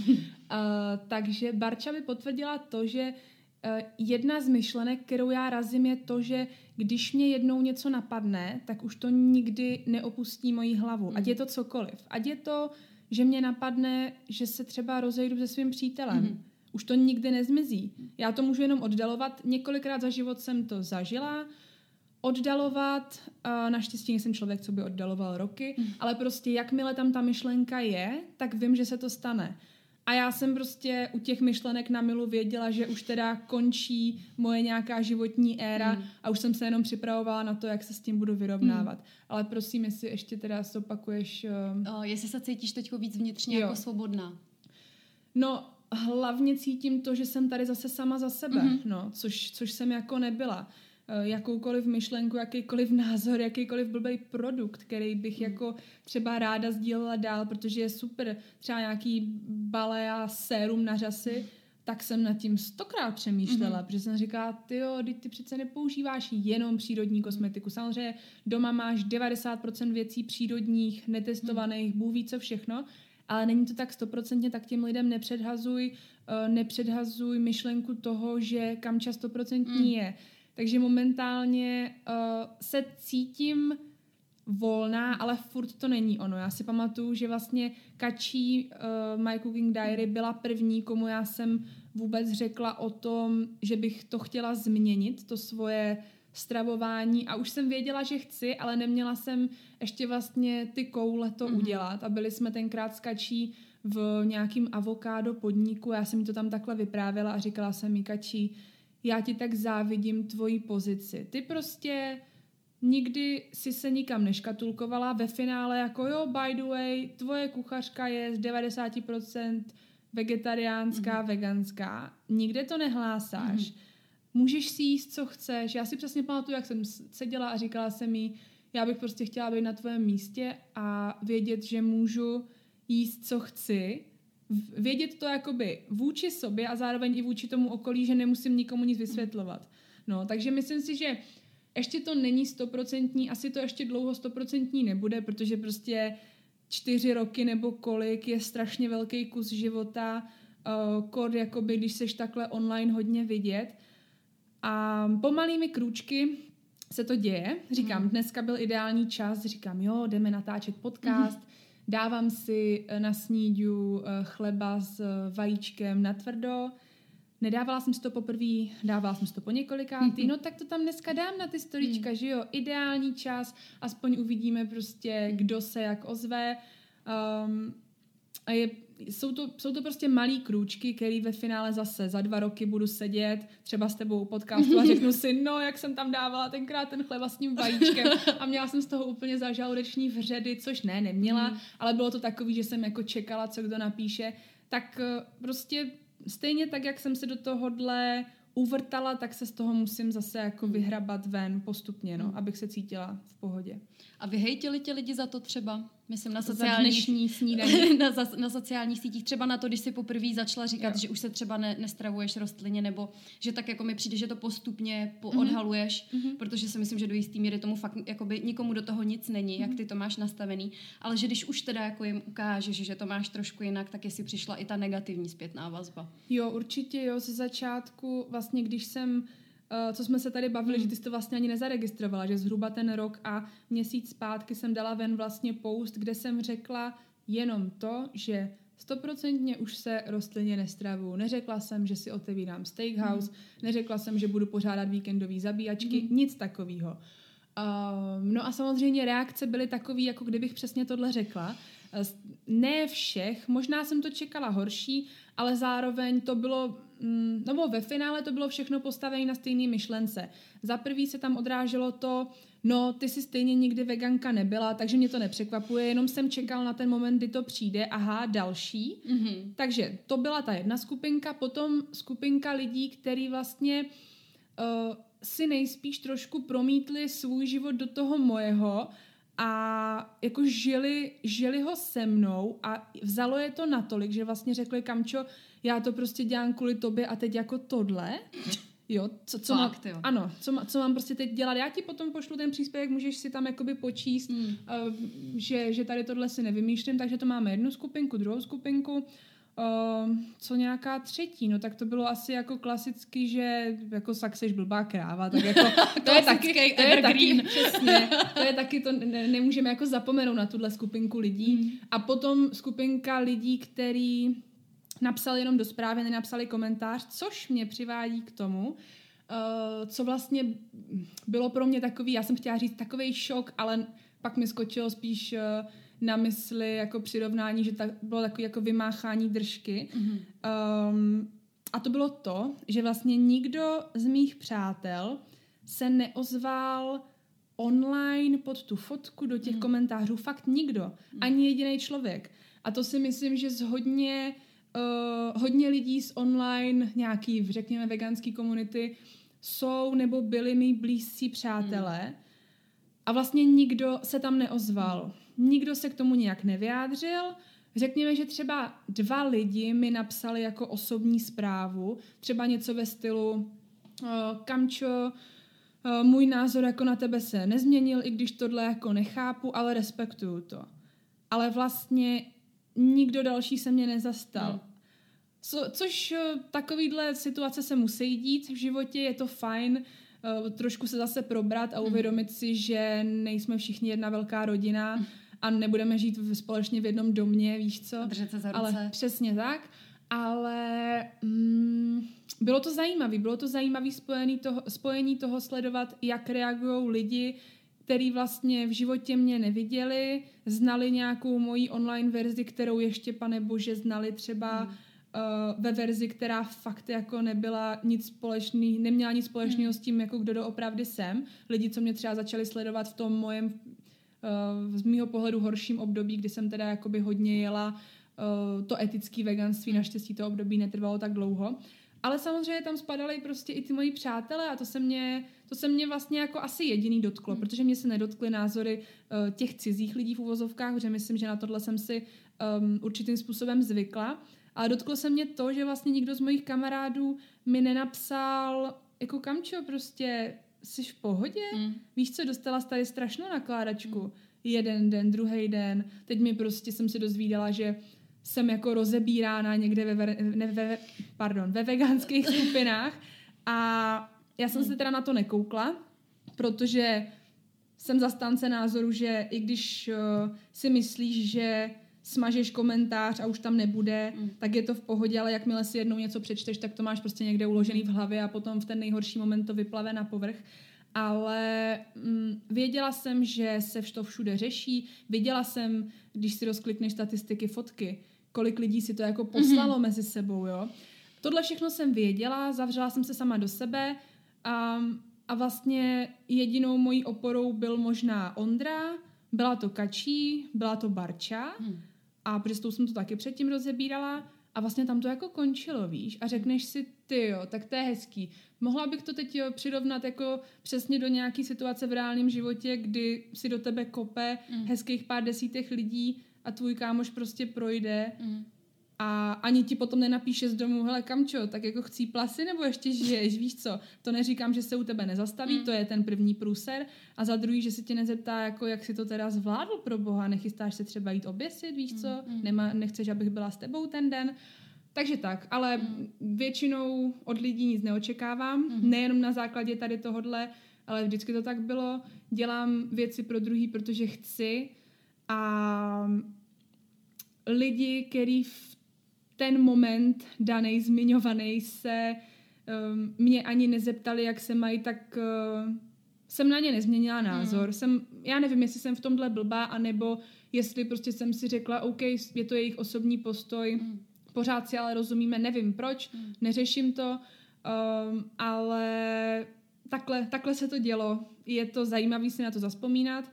takže Barča by potvrdila to, že uh, jedna z myšlenek, kterou já razím, je to, že když mě jednou něco napadne, tak už to nikdy neopustí moji hlavu. Ať je to cokoliv. Ať je to, že mě napadne, že se třeba rozejdu se svým přítelem. Mm-hmm už to nikdy nezmizí. Já to můžu jenom oddalovat. Několikrát za život jsem to zažila. Oddalovat, naštěstí nejsem člověk, co by oddaloval roky, mm. ale prostě jakmile tam ta myšlenka je, tak vím, že se to stane. A já jsem prostě u těch myšlenek na milu věděla, že už teda končí moje nějaká životní éra mm. a už jsem se jenom připravovala na to, jak se s tím budu vyrovnávat. Mm. Ale prosím, jestli ještě teda zopakuješ... Uh... O, jestli se cítíš teď víc vnitřně jo. jako svobodná. No, hlavně cítím to, že jsem tady zase sama za sebe, mm-hmm. no, což, což jsem jako nebyla. Eh, jakoukoliv myšlenku, jakýkoliv názor, jakýkoliv blbý produkt, který bych mm. jako třeba ráda sdílela dál, protože je super, třeba nějaký balea sérum na řasy, tak jsem nad tím stokrát přemýšlela, mm-hmm. protože jsem říkala, ty jo, ty přece nepoužíváš jenom přírodní kosmetiku. Samozřejmě doma máš 90% věcí přírodních, netestovaných, mm. bůh ví co všechno, ale není to tak stoprocentně, tak těm lidem nepředhazuj, uh, nepředhazuj myšlenku toho, že kamča stoprocentní mm. je. Takže momentálně uh, se cítím volná, ale furt to není ono. Já si pamatuju, že vlastně Kačí uh, My Cooking Diary byla první, komu já jsem vůbec řekla o tom, že bych to chtěla změnit, to svoje stravování a už jsem věděla, že chci, ale neměla jsem ještě vlastně ty koule to mm-hmm. udělat a byli jsme tenkrát skačí v nějakým avokádo podniku, já jsem mi to tam takhle vyprávěla a říkala jsem mi, Kačí, já ti tak závidím tvoji pozici. Ty prostě nikdy si se nikam neškatulkovala, ve finále jako jo, by the way, tvoje kuchařka je z 90% vegetariánská, mm-hmm. veganská, nikde to nehlásáš. Mm-hmm. Můžeš si jíst, co chceš. Já si přesně pamatuju, jak jsem seděla a říkala jsem jí, já bych prostě chtěla být na tvém místě a vědět, že můžu jíst, co chci, vědět to jakoby vůči sobě a zároveň i vůči tomu okolí, že nemusím nikomu nic vysvětlovat. No, takže myslím si, že ještě to není stoprocentní, asi to ještě dlouho stoprocentní nebude, protože prostě čtyři roky nebo kolik je strašně velký kus života, uh, kod jakoby, když seš takhle online hodně vidět. A pomalými krůčky se to děje. Říkám, mm. dneska byl ideální čas, říkám, jo, jdeme natáčet podcast, mm. dávám si eh, na snídu eh, chleba s vajíčkem na tvrdo, Nedávala jsem si to poprvé, dávala jsem si to po několikátý, no tak to tam dneska dám na ty storička, hmm. že jo, ideální čas, aspoň uvidíme prostě, kdo se jak ozve. Um, a je, jsou, to, jsou to prostě malý krůčky, který ve finále zase za dva roky budu sedět třeba s tebou u podcastu a řeknu si, no, jak jsem tam dávala tenkrát ten chleba s tím vajíčkem a měla jsem z toho úplně zažaludeční vředy, což ne, neměla, mm. ale bylo to takový, že jsem jako čekala, co kdo napíše, tak eh, prostě stejně tak, jak jsem se do tohohle uvrtala, tak se z toho musím zase jako vyhrabat ven postupně, no, mm. abych se cítila v pohodě. A vyhejtili tě lidi za to třeba? Myslím na sociálních, na, na sociálních sítích, třeba na to, když si poprvé začala říkat, jo. že už se třeba ne, nestravuješ rostlině, nebo že tak jako mi přijde, že to postupně mhm. odhaluješ, mm-hmm. protože si myslím, že do jistý míry tomu fakt jakoby nikomu do toho nic není, mm-hmm. jak mhm. ty to máš nastavený, ale že když už teda jako jim ukážeš, že to máš trošku jinak, tak jestli přišla i ta negativní zpětná vazba. Jo, určitě jo, ze začátku vlastně, když jsem co jsme se tady bavili, hmm. že ty jsi to vlastně ani nezaregistrovala, že zhruba ten rok a měsíc zpátky jsem dala ven vlastně post, kde jsem řekla jenom to, že stoprocentně už se rostlině nestravu. Neřekla jsem, že si otevírám steakhouse, hmm. neřekla jsem, že budu pořádat víkendové zabíjačky, hmm. nic takového. Uh, no a samozřejmě reakce byly takové, jako kdybych přesně tohle řekla. Uh, ne všech, možná jsem to čekala horší, ale zároveň to bylo nebo ve finále to bylo všechno postavené na stejné myšlence. Za prvý se tam odráželo to, no ty si stejně nikdy veganka nebyla, takže mě to nepřekvapuje, jenom jsem čekal na ten moment, kdy to přijde, aha, další. Mm-hmm. Takže to byla ta jedna skupinka, potom skupinka lidí, který vlastně uh, si nejspíš trošku promítli svůj život do toho mojeho a jako žili, žili ho se mnou a vzalo je to natolik, že vlastně řekli, Kamčo, já to prostě dělám kvůli tobě a teď jako tohle. Jo, co, co Fakt, mám, jo. ano, co, co mám prostě teď dělat. Já ti potom pošlu ten příspěvek, můžeš si tam jakoby počíst, mm. uh, že, že tady tohle si nevymýšlím, takže to máme jednu skupinku, druhou skupinku, Uh, co nějaká třetí, no tak to bylo asi jako klasicky, že jako sakseš blbá kráva, tak jako to je taky, to je taky, přesně, to je taky, to ne, nemůžeme jako zapomenout na tuhle skupinku lidí. Mm. A potom skupinka lidí, který napsali jenom do zprávy, nenapsali komentář, což mě přivádí k tomu, uh, co vlastně bylo pro mě takový, já jsem chtěla říct takový šok, ale pak mi skočilo spíš uh, na mysli jako přirovnání, že tak, bylo takové jako vymáchání držky. Mm-hmm. Um, a to bylo to, že vlastně nikdo z mých přátel se neozval online pod tu fotku do těch mm. komentářů. Fakt nikdo. Mm. Ani jediný člověk. A to si myslím, že z hodně, uh, hodně lidí z online nějaký, řekněme, veganský komunity jsou nebo byli mý blízcí přátelé. Mm. A vlastně nikdo se tam neozval. Mm nikdo se k tomu nějak nevyjádřil. Řekněme, že třeba dva lidi mi napsali jako osobní zprávu, třeba něco ve stylu Kamčo, můj názor jako na tebe se nezměnil, i když tohle jako nechápu, ale respektuju to. Ale vlastně nikdo další se mě nezastal. Hmm. Co, což takovýhle situace se musí dít v životě, je to fajn, trošku se zase probrat a hmm. uvědomit si, že nejsme všichni jedna velká rodina, hmm a nebudeme žít společně v jednom domě, víš co? Držet se za ruce. Ale přesně tak. ale mm, bylo to zajímavé. Bylo to zajímavé spojení toho, spojení toho sledovat, jak reagují lidi, který vlastně v životě mě neviděli, znali nějakou moji online verzi, kterou ještě, pane bože, znali třeba hmm. uh, ve verzi, která fakt jako nebyla nic společný, neměla nic společného hmm. s tím, jako kdo doopravdy jsem. Lidi, co mě třeba začali sledovat v tom mojem z mýho pohledu horším období, kdy jsem teda jakoby hodně jela uh, to etické veganství, naštěstí to období netrvalo tak dlouho. Ale samozřejmě tam spadaly prostě i ty moji přátelé a to se mě, to se mě vlastně jako asi jediný dotklo, hmm. protože mě se nedotkly názory uh, těch cizích lidí v uvozovkách, protože myslím, že na tohle jsem si um, určitým způsobem zvykla. Ale dotklo se mě to, že vlastně nikdo z mojich kamarádů mi nenapsal, jako kamčo, prostě jsi v pohodě? Hmm. Víš co, dostala jsi tady strašnou nakládačku. Hmm. Jeden den, druhý den. Teď mi prostě jsem se dozvídala, že jsem jako rozebírána někde ve, ne, ve, pardon, ve veganských skupinách a já jsem se teda na to nekoukla, protože jsem zastánce názoru, že i když uh, si myslíš, že smažeš komentář a už tam nebude, mm. tak je to v pohodě, ale jakmile si jednou něco přečteš, tak to máš prostě někde uložený v hlavě a potom v ten nejhorší moment to vyplave na povrch. Ale mm, věděla jsem, že se to všude řeší. Viděla jsem, když si rozklikneš statistiky, fotky, kolik lidí si to jako poslalo mm-hmm. mezi sebou, jo. Tohle všechno jsem věděla, zavřela jsem se sama do sebe a, a vlastně jedinou mojí oporou byl možná Ondra, byla to Kačí, byla to Barča mm. A protože s tou jsem to taky předtím rozebírala a vlastně tam to jako končilo, víš, a řekneš si, ty jo, tak to je hezký. Mohla bych to teď jo, přirovnat jako přesně do nějaký situace v reálném životě, kdy si do tebe kope mm. hezkých pár desítek lidí a tvůj kámoš prostě projde mm. A ani ti potom nenapíše z domu, hele kamčo, tak jako chcí plasy nebo ještě žiješ, víš co? To neříkám, že se u tebe nezastaví, mm. to je ten první průser a za druhý, že se tě nezeptá, jako jak si to teda zvládl pro boha, nechystáš se třeba jít oběsit, víš co? Mm. Nema, nechceš, abych byla s tebou ten den. Takže tak, ale mm. většinou od lidí nic neočekávám, mm. nejenom na základě tady tohodle, ale vždycky to tak bylo. Dělám věci pro druhý, protože chci a lidi, který v ten moment daný, zmiňovaný se um, mě ani nezeptali, jak se mají, tak uh, jsem na ně nezměnila názor. Hmm. Jsem, já nevím, jestli jsem v tomhle blbá, anebo jestli prostě jsem si řekla, OK, je to jejich osobní postoj, hmm. pořád si ale rozumíme, nevím proč, hmm. neřeším to, um, ale takhle, takhle se to dělo. Je to zajímavé si na to zaspomínat.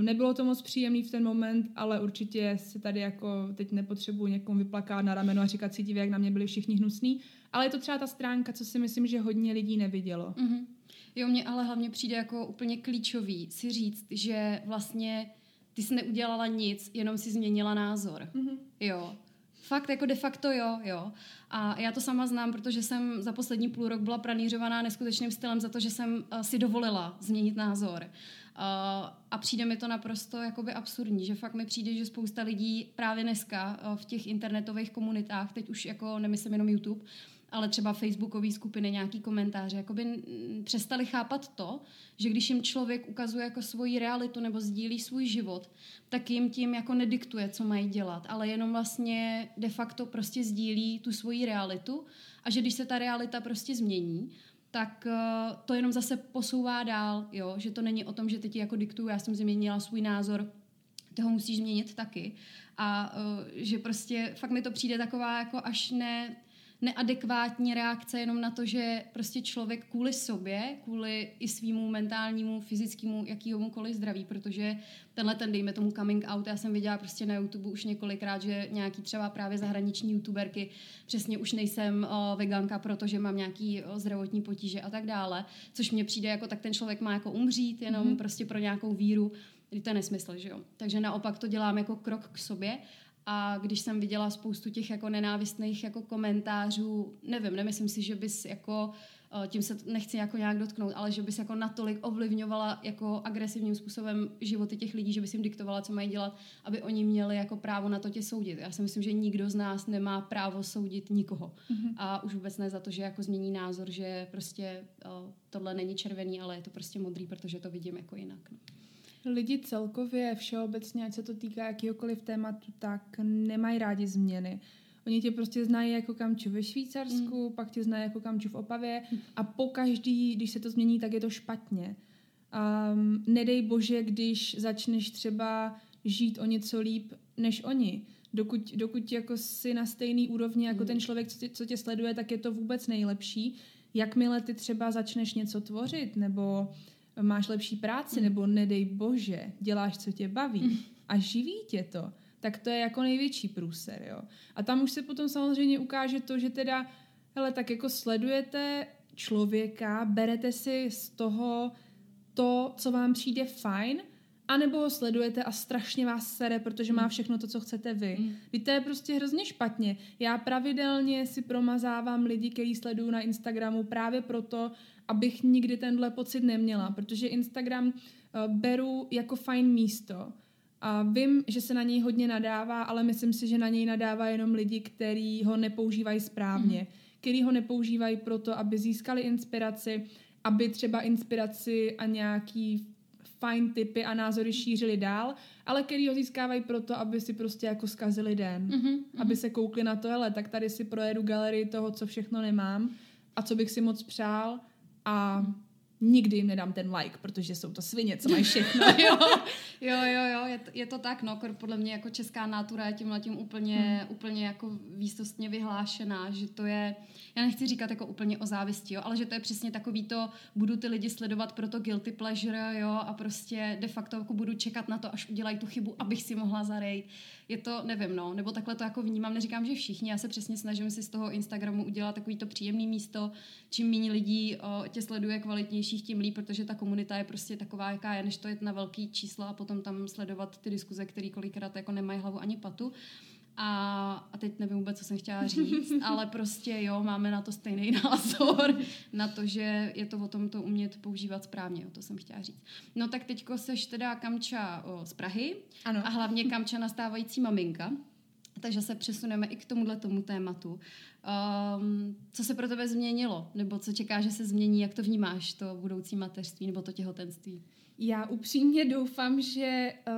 Nebylo to moc příjemný v ten moment, ale určitě se tady jako teď nepotřebuji někomu vyplakat na rameno a říkat si divě, jak na mě byli všichni hnusní. Ale je to třeba ta stránka, co si myslím, že hodně lidí nevidělo. Mm-hmm. Jo, mně ale hlavně přijde jako úplně klíčový si říct, že vlastně ty jsi neudělala nic, jenom si změnila názor. Mm-hmm. Jo. Fakt, jako de facto jo, jo. A já to sama znám, protože jsem za poslední půl rok byla pranířovaná neskutečným stylem za to, že jsem uh, si dovolila změnit názor. A přijde mi to naprosto jakoby absurdní, že fakt mi přijde, že spousta lidí právě dneska uh, v těch internetových komunitách, teď už jako nemyslím jenom YouTube, ale třeba facebookové skupiny, nějaký komentáře, jakoby přestali chápat to, že když jim člověk ukazuje jako svoji realitu nebo sdílí svůj život, tak jim tím jako nediktuje, co mají dělat, ale jenom vlastně de facto prostě sdílí tu svoji realitu. A že když se ta realita prostě změní, tak uh, to jenom zase posouvá dál, jo? že to není o tom, že teď jako diktuju, já jsem změnila svůj názor, toho musíš změnit taky. A uh, že prostě fakt mi to přijde taková jako až ne neadekvátní reakce jenom na to, že prostě člověk kvůli sobě, kvůli i svýmu mentálnímu, fyzickému, jakýmukoliv zdraví, protože tenhle ten, dejme tomu coming out, já jsem viděla prostě na YouTube už několikrát, že nějaký třeba právě zahraniční youtuberky, přesně už nejsem veganka, protože mám nějaký zdravotní potíže a tak dále, což mně přijde jako tak ten člověk má jako umřít jenom mm-hmm. prostě pro nějakou víru, to je nesmysl, že jo. Takže naopak to dělám jako krok k sobě a když jsem viděla spoustu těch jako nenávistných jako komentářů, nevím, nemyslím si, že bys jako eh, tím se nechci jako nějak dotknout, ale že bys jako natolik ovlivňovala jako agresivním způsobem životy těch lidí, že bys jim diktovala, co mají dělat, aby oni měli jako právo na to tě soudit. Já si myslím, že nikdo z nás nemá právo soudit nikoho. Mm-hmm. A už vůbec ne za to, že jako změní názor, že prostě uh, tohle není červený, ale je to prostě modrý, protože to vidím jako jinak. No lidi celkově všeobecně, ať se to týká jakýhokoliv tématu, tak nemají rádi změny. Oni tě prostě znají jako kamču ve Švýcarsku, mm. pak tě znají jako kamču v Opavě a po každý, když se to změní, tak je to špatně. Um, nedej bože, když začneš třeba žít o něco líp než oni. Dokud, dokud jako si na stejný úrovni jako mm. ten člověk, co tě, co tě sleduje, tak je to vůbec nejlepší. Jakmile ty třeba začneš něco tvořit, nebo máš lepší práci, mm. nebo nedej bože, děláš, co tě baví mm. a živí tě to, tak to je jako největší průser, jo. A tam už se potom samozřejmě ukáže to, že teda, hele, tak jako sledujete člověka, berete si z toho to, co vám přijde fajn, anebo ho sledujete a strašně vás sere, protože má mm. všechno to, co chcete vy. Mm. Vy to je prostě hrozně špatně. Já pravidelně si promazávám lidi, který sleduju na Instagramu právě proto, abych nikdy tenhle pocit neměla, protože Instagram uh, beru jako fajn místo. A vím, že se na něj hodně nadává, ale myslím si, že na něj nadává jenom lidi, kteří ho nepoužívají správně. Mm. Který ho nepoužívají proto, aby získali inspiraci, aby třeba inspiraci a nějaký fajn typy a názory šířili dál, ale který ho získávají proto, aby si prostě jako zkazili den. Mm-hmm, aby se koukli na to, ale tak tady si projedu galerii toho, co všechno nemám a co bych si moc přál a nikdy jim nedám ten like, protože jsou to svině, co mají všechno. jo, jo, jo, jo je, to, je to tak, no, podle mě jako česká natura je tímhle tím úplně, hmm. úplně jako výstostně vyhlášená, že to je, já nechci říkat jako úplně o závisti, jo, ale že to je přesně takový to, budu ty lidi sledovat pro to guilty pleasure, jo, a prostě de facto jako budu čekat na to, až udělají tu chybu, abych si mohla zarejt. Je to, nevím, no, nebo takhle to jako vnímám, neříkám, že všichni, já se přesně snažím si z toho Instagramu udělat takový to příjemný místo, čím méně lidí o, tě sleduje kvalitnějších, tím líp, protože ta komunita je prostě taková, jaká je, než to je na velký čísla a potom tam sledovat ty diskuze, které kolikrát jako nemají hlavu ani patu. A, a teď nevím vůbec, co jsem chtěla říct, ale prostě jo, máme na to stejný názor, na to, že je to o tom to umět používat správně, jo, to jsem chtěla říct. No tak teďko seš teda Kamča o, z Prahy ano. a hlavně Kamča nastávající maminka, takže se přesuneme i k tomuhle tomu tématu. Um, co se pro tebe změnilo? Nebo co čeká, že se změní? Jak to vnímáš, to budoucí mateřství nebo to těhotenství? Já upřímně doufám, že uh,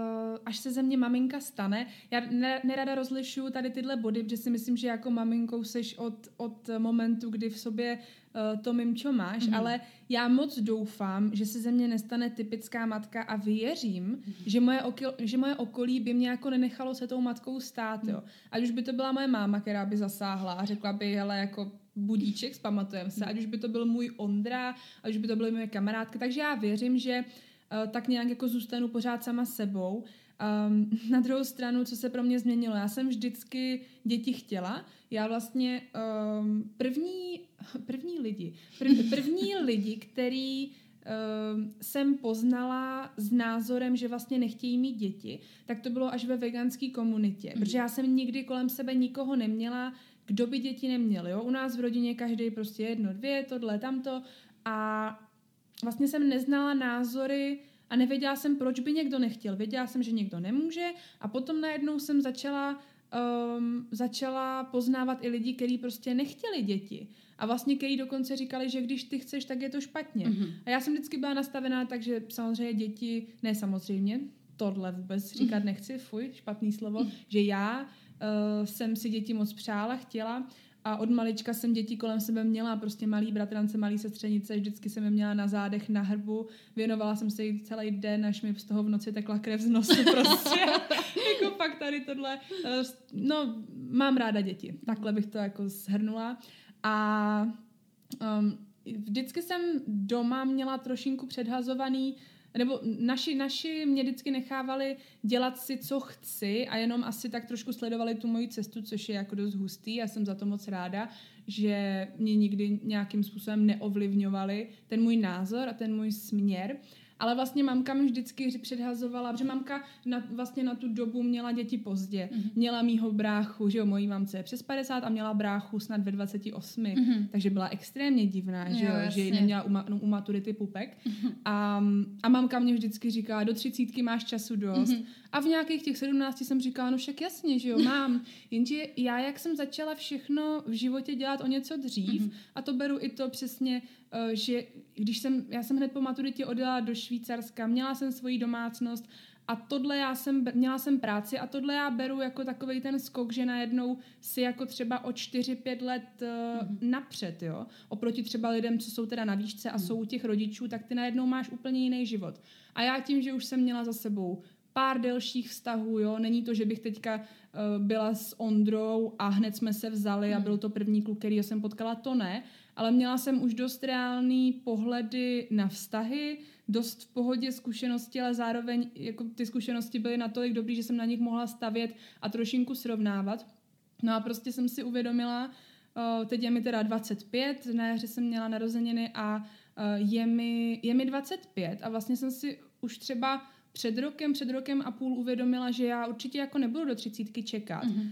až se ze mě maminka stane, já nerada rozlišuju tady tyhle body, protože si myslím, že jako maminkou seš od, od momentu, kdy v sobě uh, to mimčo máš, mm-hmm. ale já moc doufám, že se ze mě nestane typická matka a věřím, mm-hmm. že, moje okil, že moje okolí by mě jako nenechalo se tou matkou stát, jo. Mhm. Ať už by to byla moje máma, která by zasáhla a řekla by, hele, jako budíček, zpamatujeme se, ať už by to byl můj Ondra, ať už by to byly moje kamarádky, takže já věřím, že uh, tak nějak jako zůstanu pořád sama sebou. Um, na druhou stranu, co se pro mě změnilo, já jsem vždycky děti chtěla. Já vlastně um, první, první lidi, prv, první lidi, který um, jsem poznala s názorem, že vlastně nechtějí mít děti, tak to bylo až ve veganské komunitě, mm. protože já jsem nikdy kolem sebe nikoho neměla, kdo by děti neměl. Jo? U nás v rodině každý prostě jedno, dvě, tohle, tamto a vlastně jsem neznala názory a nevěděla jsem, proč by někdo nechtěl. Věděla jsem, že někdo nemůže a potom najednou jsem začala um, začala poznávat i lidi, kteří prostě nechtěli děti. A vlastně kteří dokonce říkali, že když ty chceš, tak je to špatně. Mm-hmm. A já jsem vždycky byla nastavená tak, že samozřejmě děti, ne samozřejmě, tohle vůbec říkat nechci, fuj, špatný slovo, mm. že já uh, jsem si děti moc přála, chtěla a od malička jsem děti kolem sebe měla, prostě malý bratrance, malý sestřenice, vždycky jsem je měla na zádech, na hrbu, věnovala jsem se jí celý den, až mi z toho v noci tekla krev z nosu prostě. jako pak tady tohle. Eh, no, mám ráda děti. Takhle bych to jako shrnula. A um, vždycky jsem doma měla trošinku předhazovaný nebo naši, naši mě vždycky nechávali dělat si, co chci a jenom asi tak trošku sledovali tu moji cestu, což je jako dost hustý. Já jsem za to moc ráda, že mě nikdy nějakým způsobem neovlivňovali ten můj názor a ten můj směr. Ale vlastně mamka mi vždycky předhazovala, že mamka na, vlastně na tu dobu měla děti pozdě. Mm-hmm. Měla mýho bráchu, že jo, mojí mamce je přes 50 a měla bráchu snad ve 28. Mm-hmm. Takže byla extrémně divná, že jo, že ji neměla u, ma, u maturity pupek. Mm-hmm. A, a mamka mě vždycky říká, do třicítky máš času dost. Mm-hmm. A v nějakých těch 17 jsem říkala, no však jasně, že jo, mám. Jenže já, jak jsem začala všechno v životě dělat o něco dřív, mm-hmm. a to beru i to přesně, uh, že když jsem, já jsem hned po maturitě odjela do Švýcarska, měla jsem svoji domácnost A tohle já jsem, měla jsem práci a tohle já beru jako takový ten skok, že najednou si jako třeba o 4-5 let uh, mm-hmm. napřed, jo. Oproti třeba lidem, co jsou teda na výšce a mm-hmm. jsou u těch rodičů, tak ty najednou máš úplně jiný život. A já tím, že už jsem měla za sebou pár delších vztahů, jo, není to, že bych teďka uh, byla s Ondrou a hned jsme se vzali mm. a byl to první kluk, který jsem potkala, to ne, ale měla jsem už dost reálný pohledy na vztahy, dost v pohodě zkušenosti, ale zároveň jako ty zkušenosti byly natolik dobrý, že jsem na nich mohla stavět a trošinku srovnávat. No a prostě jsem si uvědomila, uh, teď je mi teda 25, na jaře jsem měla narozeniny a uh, je mi, je mi 25 a vlastně jsem si už třeba před rokem, před rokem a půl uvědomila, že já určitě jako nebudu do třicítky čekat. Mm-hmm.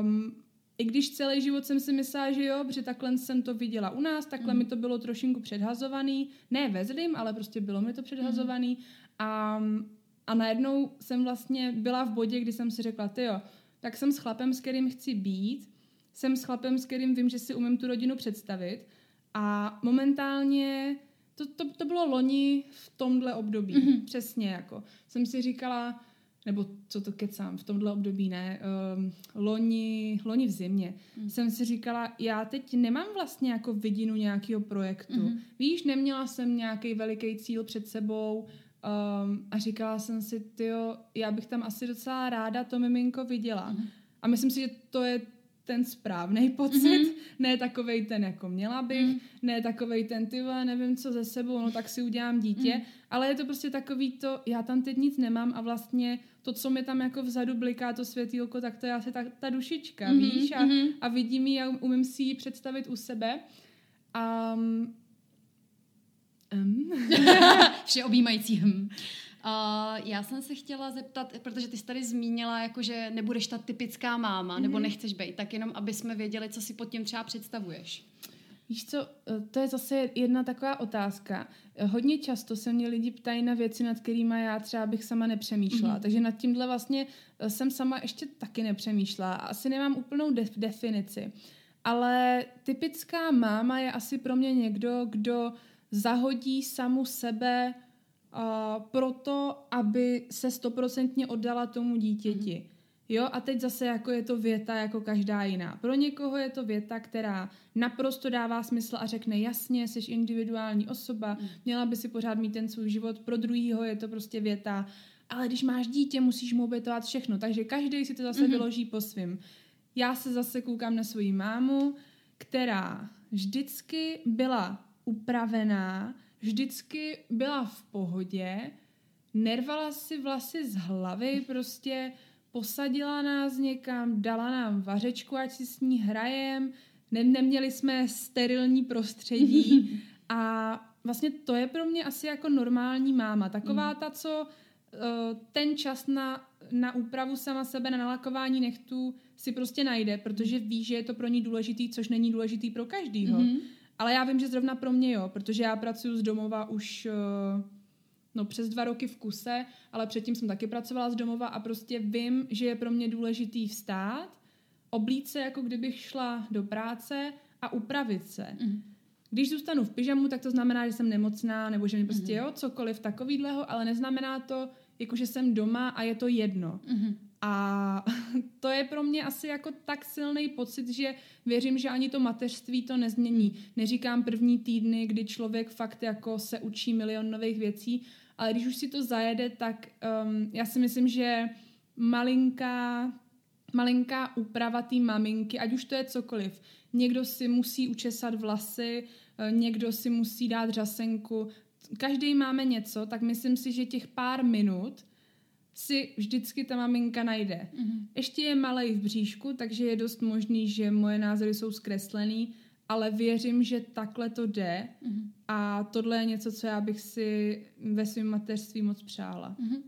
Um, i když celý život jsem si myslela, že jo, protože takhle jsem to viděla u nás, takhle mm. mi to bylo trošinku předhazovaný, ne ve zlým, ale prostě bylo mi to předhazovaný mm. a, a najednou jsem vlastně byla v bodě, kdy jsem si řekla, ty jo, tak jsem s chlapem, s kterým chci být, jsem s chlapem, s kterým vím, že si umím tu rodinu představit a momentálně to, to, to bylo loni v tomhle období, mm-hmm. přesně jako. Jsem si říkala, nebo co to kecám, v tomhle období ne, um, loni, loni v zimě, mm. jsem si říkala, já teď nemám vlastně jako vidinu nějakého projektu. Mm-hmm. Víš, neměla jsem nějaký veliký cíl před sebou um, a říkala jsem si, tyjo, já bych tam asi docela ráda to miminko viděla. Mm-hmm. A myslím si, že to je ten správný pocit, mm-hmm. ne takovej ten, jako měla bych, mm-hmm. ne takovej ten, ty nevím co ze sebou, no tak si udělám dítě, mm-hmm. ale je to prostě takový to, já tam teď nic nemám a vlastně to, co mi tam jako vzadu bliká, to světýlko, tak to je asi ta, ta dušička, mm-hmm. víš, a, mm-hmm. a vidím ji a umím si ji představit u sebe. A um, um. Všeobjímající hm. Uh, já jsem se chtěla zeptat, protože ty jsi tady zmínila, jako že nebudeš ta typická máma, mm-hmm. nebo mhm. nechceš být, tak jenom, aby jsme věděli, co si pod tím třeba představuješ. Víš co, eh, to je zase jedna taková otázka. Eh, hodně často se mě lidi ptají na věci, nad kterými já třeba bych sama nepřemýšlela. Mm-hmm. Takže nad tímhle vlastně eh, jsem sama ještě taky nepřemýšlela. Asi nemám úplnou def- definici. Ale typická máma je asi pro mě někdo, kdo zahodí samu sebe uh, proto, aby se stoprocentně oddala tomu dítěti. Mm. Jo, a teď zase jako je to věta jako každá jiná. Pro někoho je to věta, která naprosto dává smysl a řekne jasně, jsi individuální osoba, mm. měla by si pořád mít ten svůj život. Pro druhýho je to prostě věta, ale když máš dítě, musíš mu obětovat všechno. Takže každý si to zase mm. vyloží po svým. Já se zase koukám na svoji mámu, která vždycky byla upravená, vždycky byla v pohodě, nervala si vlasy z hlavy, prostě posadila nás někam, dala nám vařečku, ať si s ní hrajem, ne, neměli jsme sterilní prostředí a vlastně to je pro mě asi jako normální máma. Taková mm. ta, co uh, ten čas na, na úpravu sama sebe, na nalakování nechtů si prostě najde, protože ví, že je to pro ní důležitý, což není důležitý pro každýho. Mm-hmm. Ale já vím, že zrovna pro mě jo, protože já pracuji z domova už uh, no, přes dva roky v kuse, ale předtím jsem taky pracovala z domova a prostě vím, že je pro mě důležitý vstát, oblít se, jako kdybych šla do práce a upravit se. Mm. Když zůstanu v pyžamu, tak to znamená, že jsem nemocná, nebo že mi prostě mm. jo, cokoliv takovýhleho, ale neznamená to, jako že jsem doma a je to jedno. Mm. A to je pro mě asi jako tak silný pocit, že věřím, že ani to mateřství to nezmění. Neříkám první týdny, kdy člověk fakt jako se učí milion nových věcí, ale když už si to zajede, tak um, já si myslím, že malinká, malinká úprava té maminky, ať už to je cokoliv, někdo si musí učesat vlasy, eh, někdo si musí dát řasenku, každý máme něco, tak myslím si, že těch pár minut si vždycky ta maminka najde. Mm-hmm. Ještě je malej v bříšku, takže je dost možný, že moje názory jsou zkreslený, ale věřím, že takhle to jde mm-hmm. a tohle je něco, co já bych si ve svém mateřství moc přála. Mm-hmm.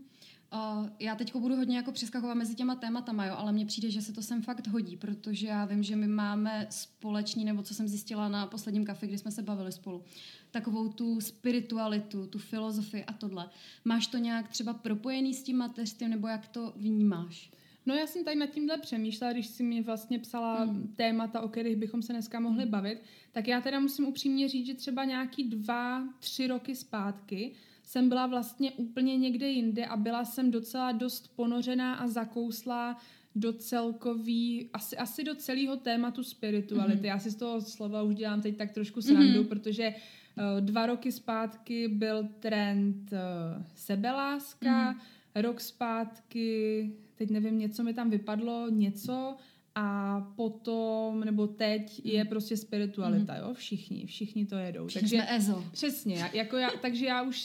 Uh, já teď budu hodně jako přeskakovat mezi těma tématama, jo, ale mně přijde, že se to sem fakt hodí, protože já vím, že my máme společný, nebo co jsem zjistila na posledním kafe, kdy jsme se bavili spolu, takovou tu spiritualitu, tu filozofii a tohle. Máš to nějak třeba propojený s tím mateřstvím, nebo jak to vnímáš? No já jsem tady nad tímhle přemýšlela, když si mi vlastně psala mm. témata, o kterých bychom se dneska mohli mm. bavit, tak já teda musím upřímně říct, že třeba nějaký dva, tři roky zpátky jsem byla vlastně úplně někde jinde a byla jsem docela dost ponořená a zakouslá do celkový, asi, asi do celého tématu spirituality. Mm-hmm. Já si z toho slova už dělám teď tak trošku srandu, mm-hmm. protože uh, dva roky zpátky byl trend uh, sebeláska, mm-hmm. rok zpátky, teď nevím, něco mi tam vypadlo, něco a potom, nebo teď mm. je prostě spiritualita, mm. jo, všichni, všichni to jedou. Všichni takže, jsme EZO. Přesně, jako já, takže já už,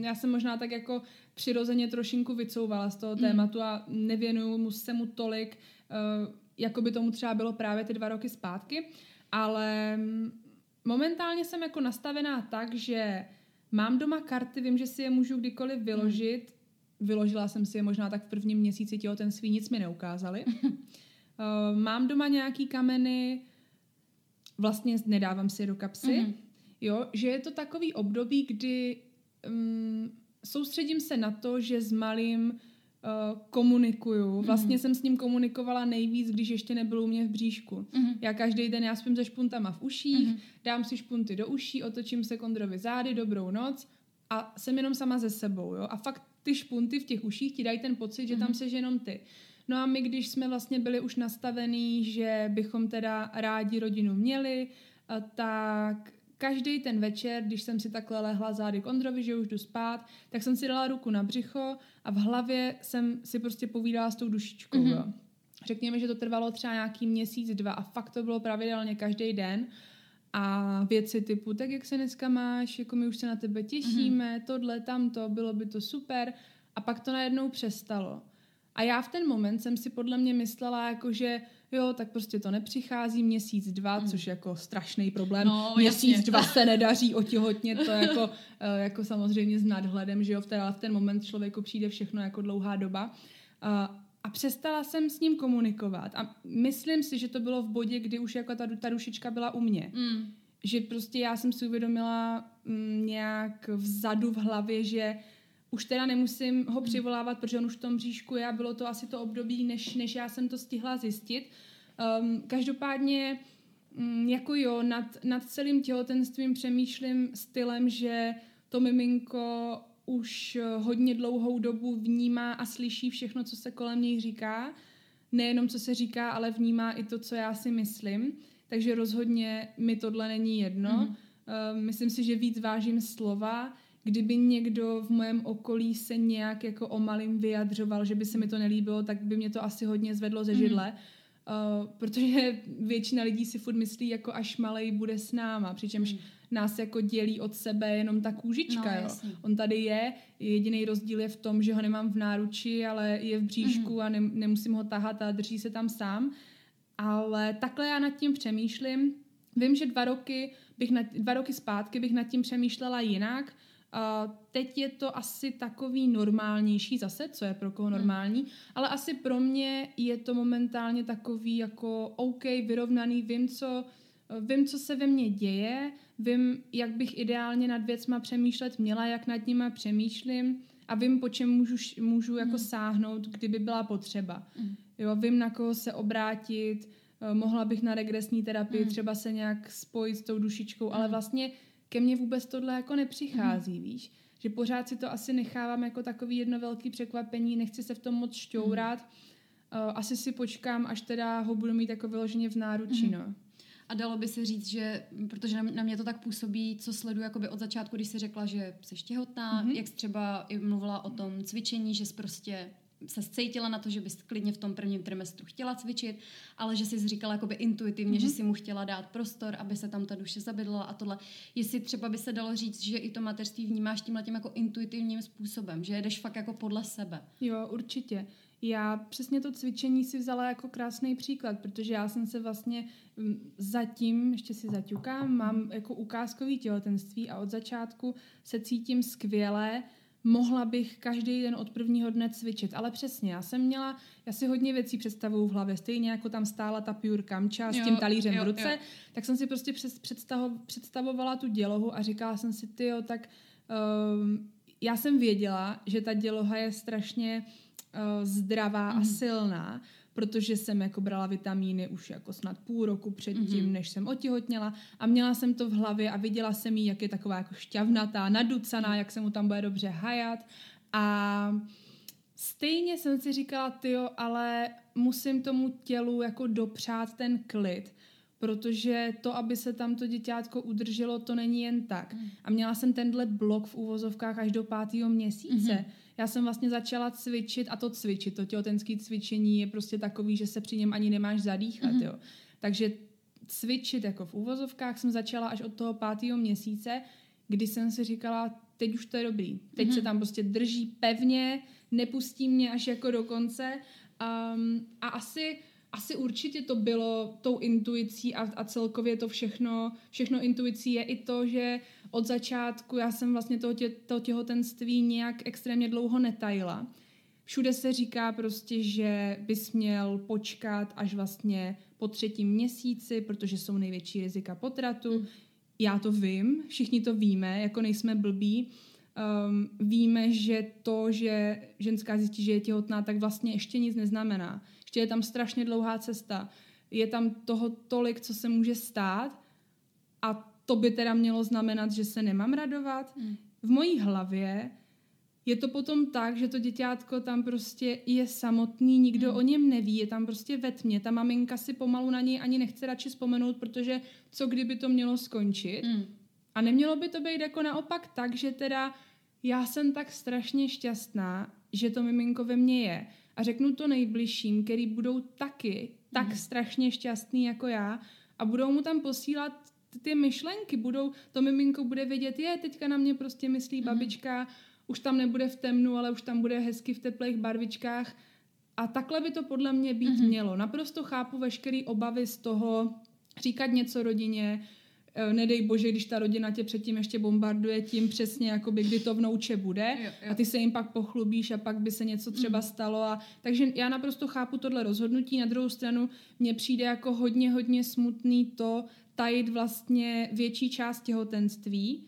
já jsem možná tak jako přirozeně trošinku vycouvala z toho mm. tématu a nevěnuju mu se mu tolik, uh, jako by tomu třeba bylo právě ty dva roky zpátky, ale momentálně jsem jako nastavená tak, že mám doma karty, vím, že si je můžu kdykoliv vyložit, mm. vyložila jsem si je možná tak v prvním měsíci těhotenství, nic mi neukázali. Uh, mám doma nějaký kameny, vlastně nedávám si je do kapsy, mm-hmm. jo, že je to takový období, kdy um, soustředím se na to, že s malým uh, komunikuju. Mhm. Vlastně mm-hmm. jsem s ním komunikovala nejvíc, když ještě nebyl u mě v bříšku. Mm-hmm. Já každý den, já spím se špuntama v uších, mm-hmm. dám si špunty do uší, otočím se kondrovi zády, dobrou noc a jsem jenom sama ze sebou. Jo? A fakt ty špunty v těch uších ti dají ten pocit, že mm-hmm. tam mhm. seš jenom ty. No a my, když jsme vlastně byli už nastavení, že bychom teda rádi rodinu měli, tak každý ten večer, když jsem si takhle lehla zády k Ondrovi, že už jdu spát, tak jsem si dala ruku na břicho a v hlavě jsem si prostě povídala s tou dušičkou. Mm-hmm. Jo. Řekněme, že to trvalo třeba nějaký měsíc, dva a fakt to bylo pravidelně každý den. A věci typu, tak jak se dneska máš, jako my už se na tebe těšíme, mm-hmm. tohle, tamto, bylo by to super. A pak to najednou přestalo. A já v ten moment jsem si podle mě myslela, jako že jo, tak prostě to nepřichází měsíc, dva, mm. což je jako strašný problém. No, měsíc, jasně. dva se nedaří otěhotně, to jako, eh, jako samozřejmě s nadhledem, že jo, v ten, v ten moment člověku přijde všechno jako dlouhá doba. A přestala jsem s ním komunikovat. A myslím si, že to bylo v bodě, kdy už jako ta, ta dušička byla u mě. Mm. Že prostě já jsem si uvědomila mm, nějak vzadu v hlavě, že už teda nemusím ho hmm. přivolávat, protože on už v tom bříšku je a bylo to asi to období, než, než já jsem to stihla zjistit. Um, každopádně um, jako jo, nad, nad celým těhotenstvím přemýšlím stylem, že to miminko už hodně dlouhou dobu vnímá a slyší všechno, co se kolem něj říká. Nejenom, co se říká, ale vnímá i to, co já si myslím. Takže rozhodně mi tohle není jedno. Mm. Um, myslím si, že víc vážím slova, kdyby někdo v mém okolí se nějak jako o malým vyjadřoval, že by se mi to nelíbilo, tak by mě to asi hodně zvedlo ze mhm. židle. Mm. Uh, protože většina lidí si furt myslí, jako až malej bude s náma, přičemž mm. nás jako dělí od sebe jenom ta kůžička. No, jo. On tady je, jediný rozdíl je v tom, že ho nemám v náruči, ale je v bříšku mm. a ne, nemusím ho tahat a drží se tam sám. Ale takhle já nad tím přemýšlím. Vím, že dva roky, bych nad, dva roky zpátky bych nad tím přemýšlela jinak, Uh, teď je to asi takový normálnější zase, co je pro koho hmm. normální, hmm. ale asi pro mě je to momentálně takový jako OK, vyrovnaný, vím, co, vím, co se ve mně děje, vím, jak bych ideálně nad věcma přemýšlet měla, jak nad nima přemýšlím a vím, po čem můžu, můžu jako hmm. sáhnout, kdyby byla potřeba. Hmm. Jo, vím, na koho se obrátit, eh, mohla bych na regresní terapii hmm. třeba se nějak spojit s tou dušičkou, hmm. ale vlastně ke mně vůbec tohle jako nepřichází, mm. víš. Že pořád si to asi nechávám jako takový jedno velký překvapení, nechci se v tom moc šťourat. Mm. Uh, asi si počkám, až teda ho budu mít jako vyloženě v náručí, mm. no. A dalo by se říct, že, protože na mě to tak působí, co sleduju jakoby od začátku, když jsi řekla, že jsi těhotná, mm-hmm. jak jsi třeba i mluvila o tom cvičení, že jsi prostě se cítila na to, že bys klidně v tom prvním trimestru chtěla cvičit, ale že jsi říkala jakoby intuitivně, mm-hmm. že mhm. si mu chtěla dát prostor, aby se tam ta duše zabydla a tohle. Jestli třeba by se dalo říct, že i to mateřství vnímáš tímhle tím jako intuitivním způsobem, že jedeš fakt jako podle sebe. Jo, určitě. Já přesně to cvičení si vzala jako krásný příklad, protože já jsem se vlastně mm, zatím, ještě si zaťukám, mám jako ukázkový těhotenství a od začátku se cítím skvěle, mohla bych každý den od prvního dne cvičit. Ale přesně, já jsem měla, já si hodně věcí představuju v hlavě, stejně jako tam stála ta pure kamča s jo, tím talířem jo, v ruce, jo. tak jsem si prostě představo, představovala tu dělohu a říkala jsem si, ty tak um, já jsem věděla, že ta děloha je strašně uh, zdravá mm. a mhm. silná, protože jsem jako brala vitamíny už jako snad půl roku předtím, mm-hmm. než jsem otěhotněla a měla jsem to v hlavě a viděla jsem jí, jak je taková jako šťavnatá, naducaná, jak se mu tam bude dobře hajat a stejně jsem si říkala, tyjo, ale musím tomu tělu jako dopřát ten klid, protože to, aby se tam to děťátko udrželo, to není jen tak. Mm. A měla jsem tenhle blok v úvozovkách až do pátého měsíce. Mm-hmm. Já jsem vlastně začala cvičit a to cvičit, to těhotenské cvičení je prostě takový, že se při něm ani nemáš zadýchat, mm-hmm. jo. Takže cvičit jako v úvozovkách jsem začala až od toho pátého měsíce, kdy jsem si říkala, teď už to je dobrý. Teď mm-hmm. se tam prostě drží pevně, nepustí mě až jako do konce. Um, a asi asi určitě to bylo tou intuicí a, a celkově to všechno, všechno intuicí je i to, že od začátku já jsem vlastně to, tě, to těhotenství nějak extrémně dlouho netajila. Všude se říká prostě, že bys měl počkat až vlastně po třetím měsíci, protože jsou největší rizika potratu. Mm. Já to vím, všichni to víme, jako nejsme blbí. Um, víme, že to, že ženská zjistí, že je těhotná, tak vlastně ještě nic neznamená ještě je tam strašně dlouhá cesta. Je tam toho tolik, co se může stát a to by teda mělo znamenat, že se nemám radovat. Hmm. V mojí hlavě je to potom tak, že to děťátko tam prostě je samotný, nikdo hmm. o něm neví, je tam prostě ve tmě. Ta maminka si pomalu na něj ani nechce radši vzpomenout, protože co kdyby to mělo skončit. Hmm. A nemělo by to být jako naopak tak, že teda já jsem tak strašně šťastná, že to miminko ve mně je a řeknu to nejbližším, který budou taky tak mm. strašně šťastný jako já a budou mu tam posílat ty myšlenky, budou, to miminko bude vědět, je, teďka na mě prostě myslí mm. babička, už tam nebude v temnu, ale už tam bude hezky v teplých barvičkách a takhle by to podle mě být mm. mělo. Naprosto chápu veškeré obavy z toho říkat něco rodině, Eh, nedej bože, když ta rodina tě předtím ještě bombarduje tím přesně, jakoby, kdy to vnouče bude jo, jo. a ty se jim pak pochlubíš a pak by se něco třeba mm. stalo. A, takže já naprosto chápu tohle rozhodnutí. Na druhou stranu mně přijde jako hodně, hodně smutný to tajit vlastně větší část těhotenství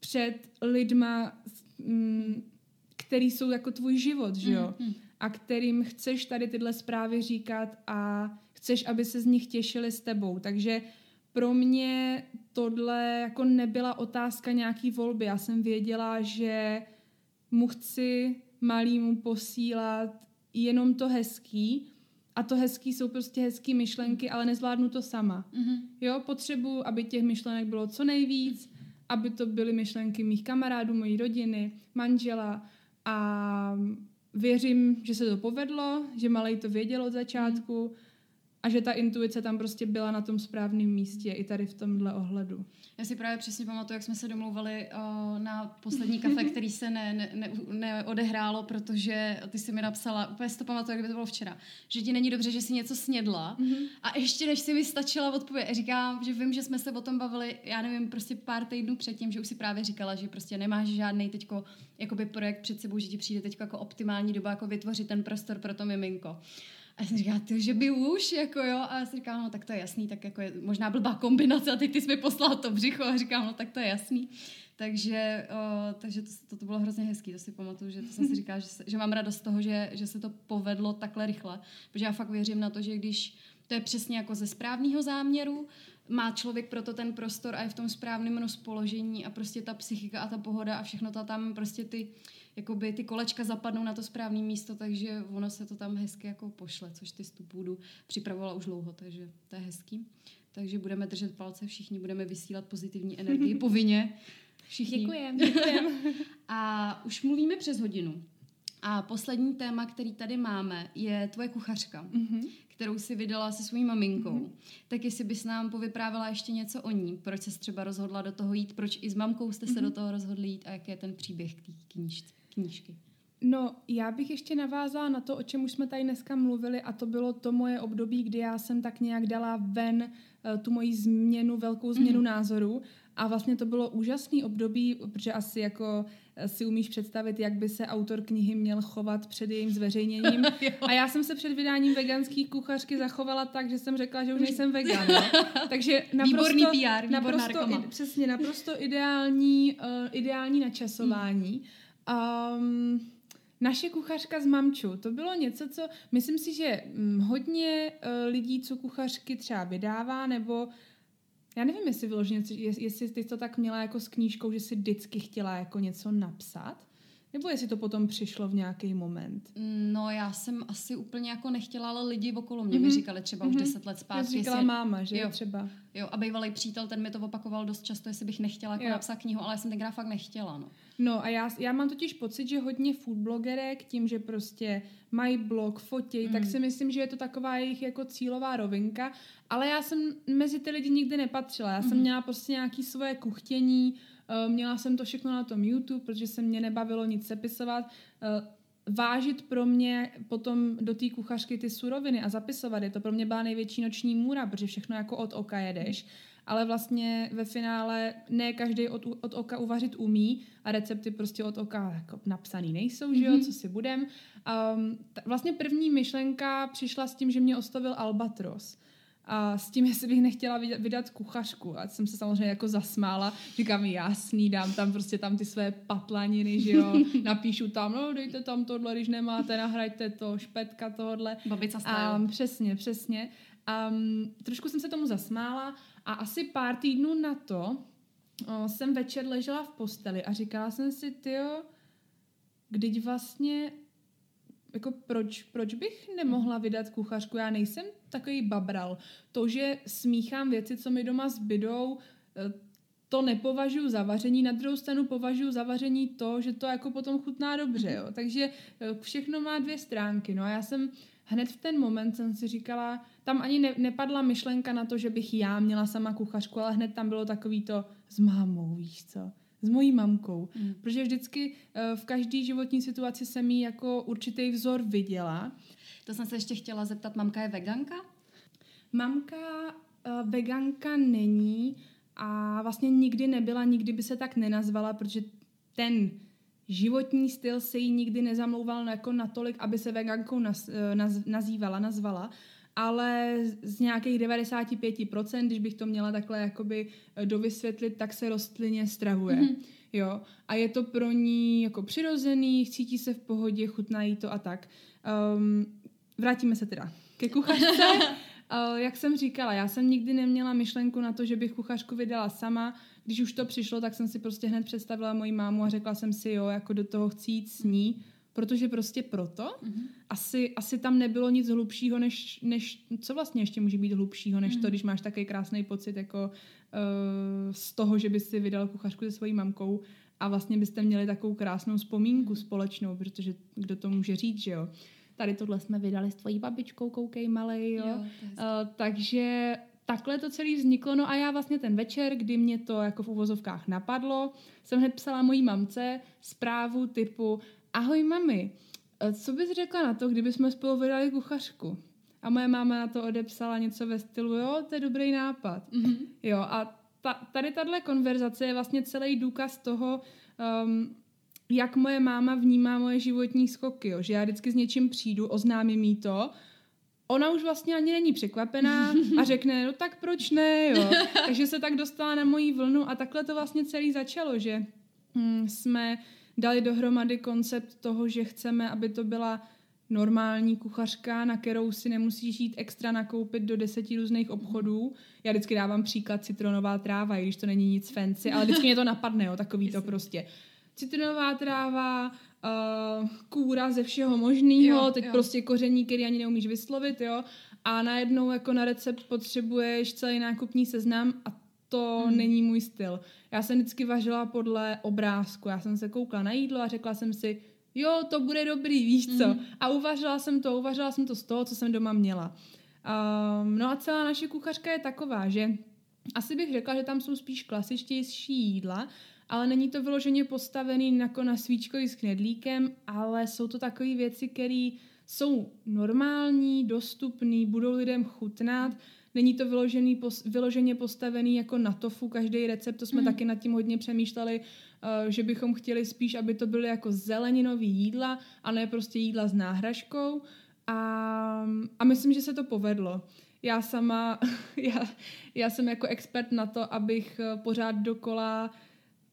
před lidma, mm, který jsou jako tvůj život, že jo? Mm, mm. A kterým chceš tady tyhle zprávy říkat a chceš, aby se z nich těšili s tebou. Takže pro mě tohle jako nebyla otázka nějaký volby. Já jsem věděla, že mu chci malýmu posílat jenom to hezký a to hezký jsou prostě hezký myšlenky, ale nezvládnu to sama. Mm-hmm. Jo, potřebuji, aby těch myšlenek bylo co nejvíc, aby to byly myšlenky mých kamarádů, mojí rodiny, manžela a věřím, že se to povedlo, že malej to věděl od začátku. Mm a že ta intuice tam prostě byla na tom správném místě i tady v tomhle ohledu. Já si právě přesně pamatuju, jak jsme se domlouvali uh, na poslední kafe, který se ne, ne, ne, neodehrálo, protože ty si mi napsala, úplně si to pamatuju, kdyby to bylo včera, že ti není dobře, že jsi něco snědla mm-hmm. a ještě než si mi stačila odpověď, říkám, že vím, že jsme se o tom bavili, já nevím, prostě pár týdnů předtím, že už si právě říkala, že prostě nemáš žádný teďko jakoby projekt před sebou, že ti přijde teď jako optimální doba jako vytvořit ten prostor pro to miminko. A jsem říkala, ty, že by už, jako jo. A já jsem říkala, no tak to je jasný, tak jako je možná blbá kombinace a teď ty jsi mi poslal to břicho a říkám, no tak to je jasný. Takže, o, takže to, to, to bylo hrozně hezký, to si pamatuju, že to jsem si říkala, že, se, že mám radost z toho, že, že se to povedlo takhle rychle. Protože já fakt věřím na to, že když to je přesně jako ze správného záměru, má člověk proto ten prostor a je v tom správném rozpoložení a prostě ta psychika a ta pohoda a všechno to tam prostě ty jakoby ty kolečka zapadnou na to správné místo, takže ono se to tam hezky jako pošle, což ty tu půdu připravovala už dlouho, takže to je hezký. Takže budeme držet palce všichni, budeme vysílat pozitivní energii povinně. Všichni. Děkujem, děkujem. A už mluvíme přes hodinu. A poslední téma, který tady máme, je tvoje kuchařka, mm-hmm. kterou si vydala se svojí maminkou. Mm-hmm. Tak jestli bys nám povyprávěla ještě něco o ní, proč se třeba rozhodla do toho jít, proč i s mamkou jste se mm-hmm. do toho rozhodli jít a jaký je ten příběh k té knížce knížky? No, já bych ještě navázala na to, o čem už jsme tady dneska mluvili a to bylo to moje období, kdy já jsem tak nějak dala ven uh, tu moji změnu, velkou změnu mm. názoru a vlastně to bylo úžasný období, protože asi jako eh, si umíš představit, jak by se autor knihy měl chovat před jejím zveřejněním. a já jsem se před vydáním veganské kuchařky zachovala tak, že jsem řekla, že už nejsem vegan. No? Takže naprosto, výborný PR, naprosto, i, přesně, naprosto ideální, uh, ideální načasování. Mm. Um, Naše kuchařka z mamču, to bylo něco, co myslím si, že hm, hodně uh, lidí, co kuchařky třeba vydává, nebo já nevím, jestli vyloženě, jestli ty to tak měla jako s knížkou, že si vždycky chtěla jako něco napsat, nebo jestli to potom přišlo v nějaký moment? No já jsem asi úplně jako nechtěla, ale lidi okolo mě mm-hmm. mi mhm. říkali třeba mm-hmm. už mhm. deset let zpátky. říkala jestli... máma, že jo. třeba. Jo, a bývalý přítel, ten mi to opakoval dost často, jestli bych nechtěla jako napsat knihu, ale já jsem tenkrát fakt nechtěla, no. No a já, já mám totiž pocit, že hodně foodblogerek tím, že prostě mají blog, fotěj, mm. tak si myslím, že je to taková jejich jako cílová rovinka, ale já jsem mezi ty lidi nikdy nepatřila. Já mm. jsem mhm. měla prostě nějaké svoje kuchtění, měla jsem to všechno na tom YouTube, protože se mě nebavilo nic sepisovat. Eh, vážit pro mě potom do té kuchařky ty suroviny a zapisovat je, to pro mě byla největší noční můra, protože všechno jako od oka jedeš. Ale vlastně ve finále ne každý od, od oka uvařit umí a recepty prostě od oka jako napsaný nejsou, že jo, mm-hmm. co si budem. Um, t- vlastně první myšlenka přišla s tím, že mě ostavil Albatros a s tím, jestli bych nechtěla vydat kuchařku. A jsem se samozřejmě jako zasmála. Říkám, jasný, dám tam prostě tam ty své patlaniny, že jo. Napíšu tam, no dejte tam tohle, když nemáte, nahrajte to, špetka tohle. Babica style. Um, přesně, přesně. Um, trošku jsem se tomu zasmála a asi pár týdnů na to o, jsem večer ležela v posteli a říkala jsem si, tyjo, když vlastně jako proč, proč bych nemohla vydat kuchařku? Já nejsem takový babral. To, že smíchám věci, co mi doma zbydou, eh, to nepovažuji za vaření, na druhou stranu považuji za vaření to, že to jako potom chutná dobře, jo. Takže eh, všechno má dvě stránky, no a já jsem hned v ten moment jsem si říkala, tam ani ne, nepadla myšlenka na to, že bych já měla sama kuchařku, ale hned tam bylo takový to s mámou, víš co s mojí mamkou. Mm. Protože vždycky uh, v každé životní situaci jsem jí jako určitý vzor viděla. To jsem se ještě chtěla zeptat, mamka je veganka? Mamka uh, veganka není a vlastně nikdy nebyla, nikdy by se tak nenazvala, protože ten životní styl se jí nikdy nezamlouval jako natolik, aby se vegankou naz, eh, naz, nazývala, nazvala ale z nějakých 95%, když bych to měla takhle jakoby eh, dovysvětlit, tak se rostlině stravuje. Mm-hmm. Jo, a je to pro ní jako přirozený, cítí se v pohodě, chutná jí to a tak. Um, vrátíme se teda ke kuchařce. Uh, jak jsem říkala, já jsem nikdy neměla myšlenku na to, že bych kuchařku vydala sama. Když už to přišlo, tak jsem si prostě hned představila moji mámu a řekla jsem si, jo, jako do toho chci jít s ní protože prostě proto mm-hmm. asi, asi tam nebylo nic hlubšího, než, než co vlastně ještě může být hlubšího, než mm-hmm. to, mhm. když máš takový krásný pocit jako uh, z toho, že bys si vydal kuchařku se svojí mamkou a vlastně byste měli takovou krásnou vzpomínku mm-hmm. společnou, protože kdo to může říct, že jo. Tady tohle jsme vydali s tvojí babičkou, koukej malej, jo. jo uh, takže takhle to celé vzniklo. No a já vlastně ten večer, kdy mě to jako v uvozovkách napadlo, jsem hned psala mojí mamce zprávu typu ahoj mami, e, co bys řekla na to, kdyby jsme spolu vydali kuchařku? A moje máma na to odepsala něco ve stylu, jo, to je dobrý nápad. Mm-hmm. Jo, a ta, tady tahle konverzace je vlastně celý důkaz toho, um, jak moje máma vnímá moje životní skoky, jo? že já vždycky s něčím přijdu, oznámím jí to, ona už vlastně ani není překvapená a řekne, no tak proč ne, jo. Takže se tak dostala na moji vlnu a takhle to vlastně celý začalo, že hm, jsme dali dohromady koncept toho, že chceme, aby to byla normální kuchařka, na kterou si nemusíš jít extra nakoupit do deseti různých obchodů. Já vždycky dávám příklad citronová tráva, i když to není nic fancy, ale vždycky mě to napadne, jo, takový to prostě. Citronová tráva, uh, kůra ze všeho možného, teď jo. prostě koření, který ani neumíš vyslovit, jo. A najednou jako na recept potřebuješ celý nákupní seznam a to hmm. není můj styl. Já jsem vždycky vařila podle obrázku. Já jsem se koukla na jídlo a řekla jsem si, jo, to bude dobrý, víš co. Hmm. A uvařila jsem to, uvařila jsem to z toho, co jsem doma měla. Um, no a celá naše kuchařka je taková, že asi bych řekla, že tam jsou spíš klasičtější jídla, ale není to vyloženě postavený jako na svíčkovi s knedlíkem, ale jsou to takové věci, které jsou normální, dostupné, budou lidem chutnat, Není to vyložený, vyloženě postavený jako na tofu, každý recept, to jsme mm. taky nad tím hodně přemýšleli, uh, že bychom chtěli spíš, aby to byly jako zeleninový jídla a ne prostě jídla s náhražkou. A, a myslím, že se to povedlo. Já sama, já, já jsem jako expert na to, abych eh, pořád dokola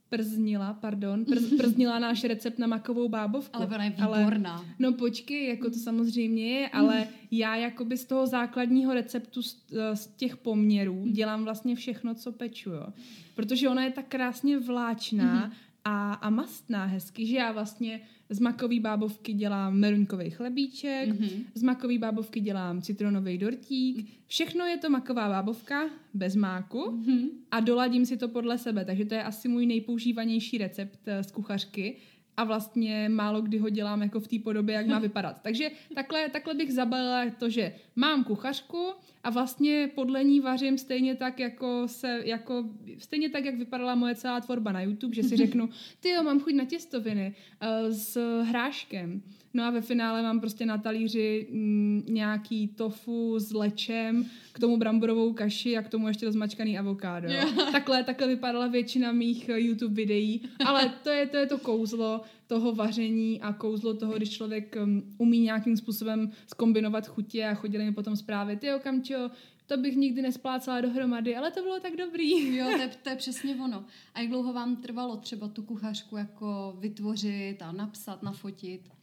prznila, pardon, prz, prznila náš recept na makovou bábovku. Ale ona je výborná. Ale, no počkej, jako to samozřejmě je, ale já jakoby z toho základního receptu, z, z těch poměrů, dělám vlastně všechno, co peču, jo. Protože ona je tak krásně vláčná a, a mastná hezky, že já vlastně z makový bábovky dělám meruňkový chlebíček, mm-hmm. z makový bábovky dělám citronový dortík. Všechno je to maková bábovka bez máku mm-hmm. a doladím si to podle sebe, takže to je asi můj nejpoužívanější recept eh, z kuchařky a vlastně málo kdy ho dělám jako v té podobě, jak má vypadat. Takže takhle, takhle bych zabalila to, že mám kuchařku a vlastně podle ní vařím stejně tak, jako se, jako, stejně tak, jak vypadala moje celá tvorba na YouTube, že si řeknu, ty jo, mám chuť na těstoviny uh, s hráškem. No a ve finále mám prostě na talíři mm, nějaký tofu s lečem, k tomu bramborovou kaši a k tomu ještě rozmačkaný avokádo. Yeah. Takhle, takhle vypadala většina mých eh, YouTube videí, ale to je, to je to kouzlo toho vaření a kouzlo toho, když člověk um, umí nějakým způsobem skombinovat chutě a chodili mi potom zprávy, ty Kamčo, to bych nikdy nesplácala dohromady, ale to bylo tak dobrý. Jo, to je, to je přesně ono. A jak dlouho vám trvalo třeba tu kuchařku jako vytvořit a napsat, nafotit?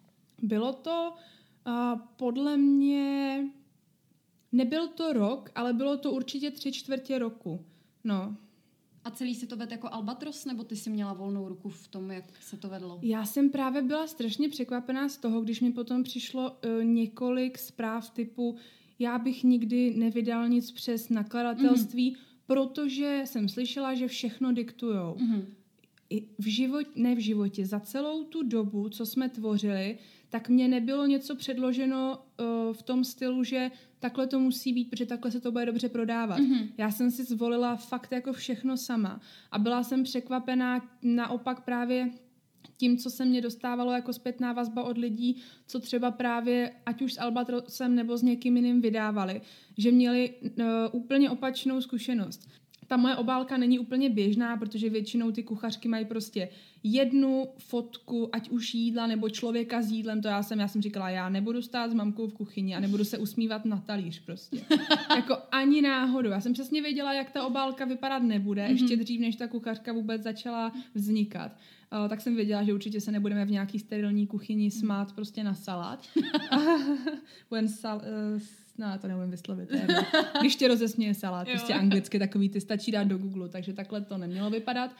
Bylo to uh, podle mě, nebyl to rok, ale bylo to určitě tři čtvrtě roku. No, a celý si to vedl jako Albatros, nebo ty si měla volnou ruku v tom, jak se to vedlo? Já jsem právě byla strašně překvapená z toho, když mi potom přišlo uh, několik zpráv typu já bych nikdy nevydal nic přes nakladatelství, mm-hmm. protože jsem slyšela, že všechno diktujou. Mm-hmm. I v životě, ne v životě, za celou tu dobu, co jsme tvořili, tak mně nebylo něco předloženo uh, v tom stylu, že takhle to musí být, protože takhle se to bude dobře prodávat. Mm-hmm. Já jsem si zvolila fakt jako všechno sama a byla jsem překvapená naopak právě tím, co se mě dostávalo jako zpětná vazba od lidí, co třeba právě, ať už s Albatrosem nebo s někým jiným vydávali, že měli uh, úplně opačnou zkušenost ta moje obálka není úplně běžná, protože většinou ty kuchařky mají prostě jednu fotku, ať už jídla nebo člověka s jídlem, to já jsem, já jsem říkala, já nebudu stát s mamkou v kuchyni a nebudu se usmívat na talíř prostě. jako ani náhodou. Já jsem přesně věděla, jak ta obálka vypadat nebude, mm-hmm. ještě dřív, než ta kuchařka vůbec začala vznikat. Uh, tak jsem věděla, že určitě se nebudeme v nějaký sterilní kuchyni smát prostě na salát. When sal, uh, no, to neumím vyslovit. Když tě rozesměje salát, prostě anglicky takový, ty stačí dát do Google, takže takhle to nemělo vypadat.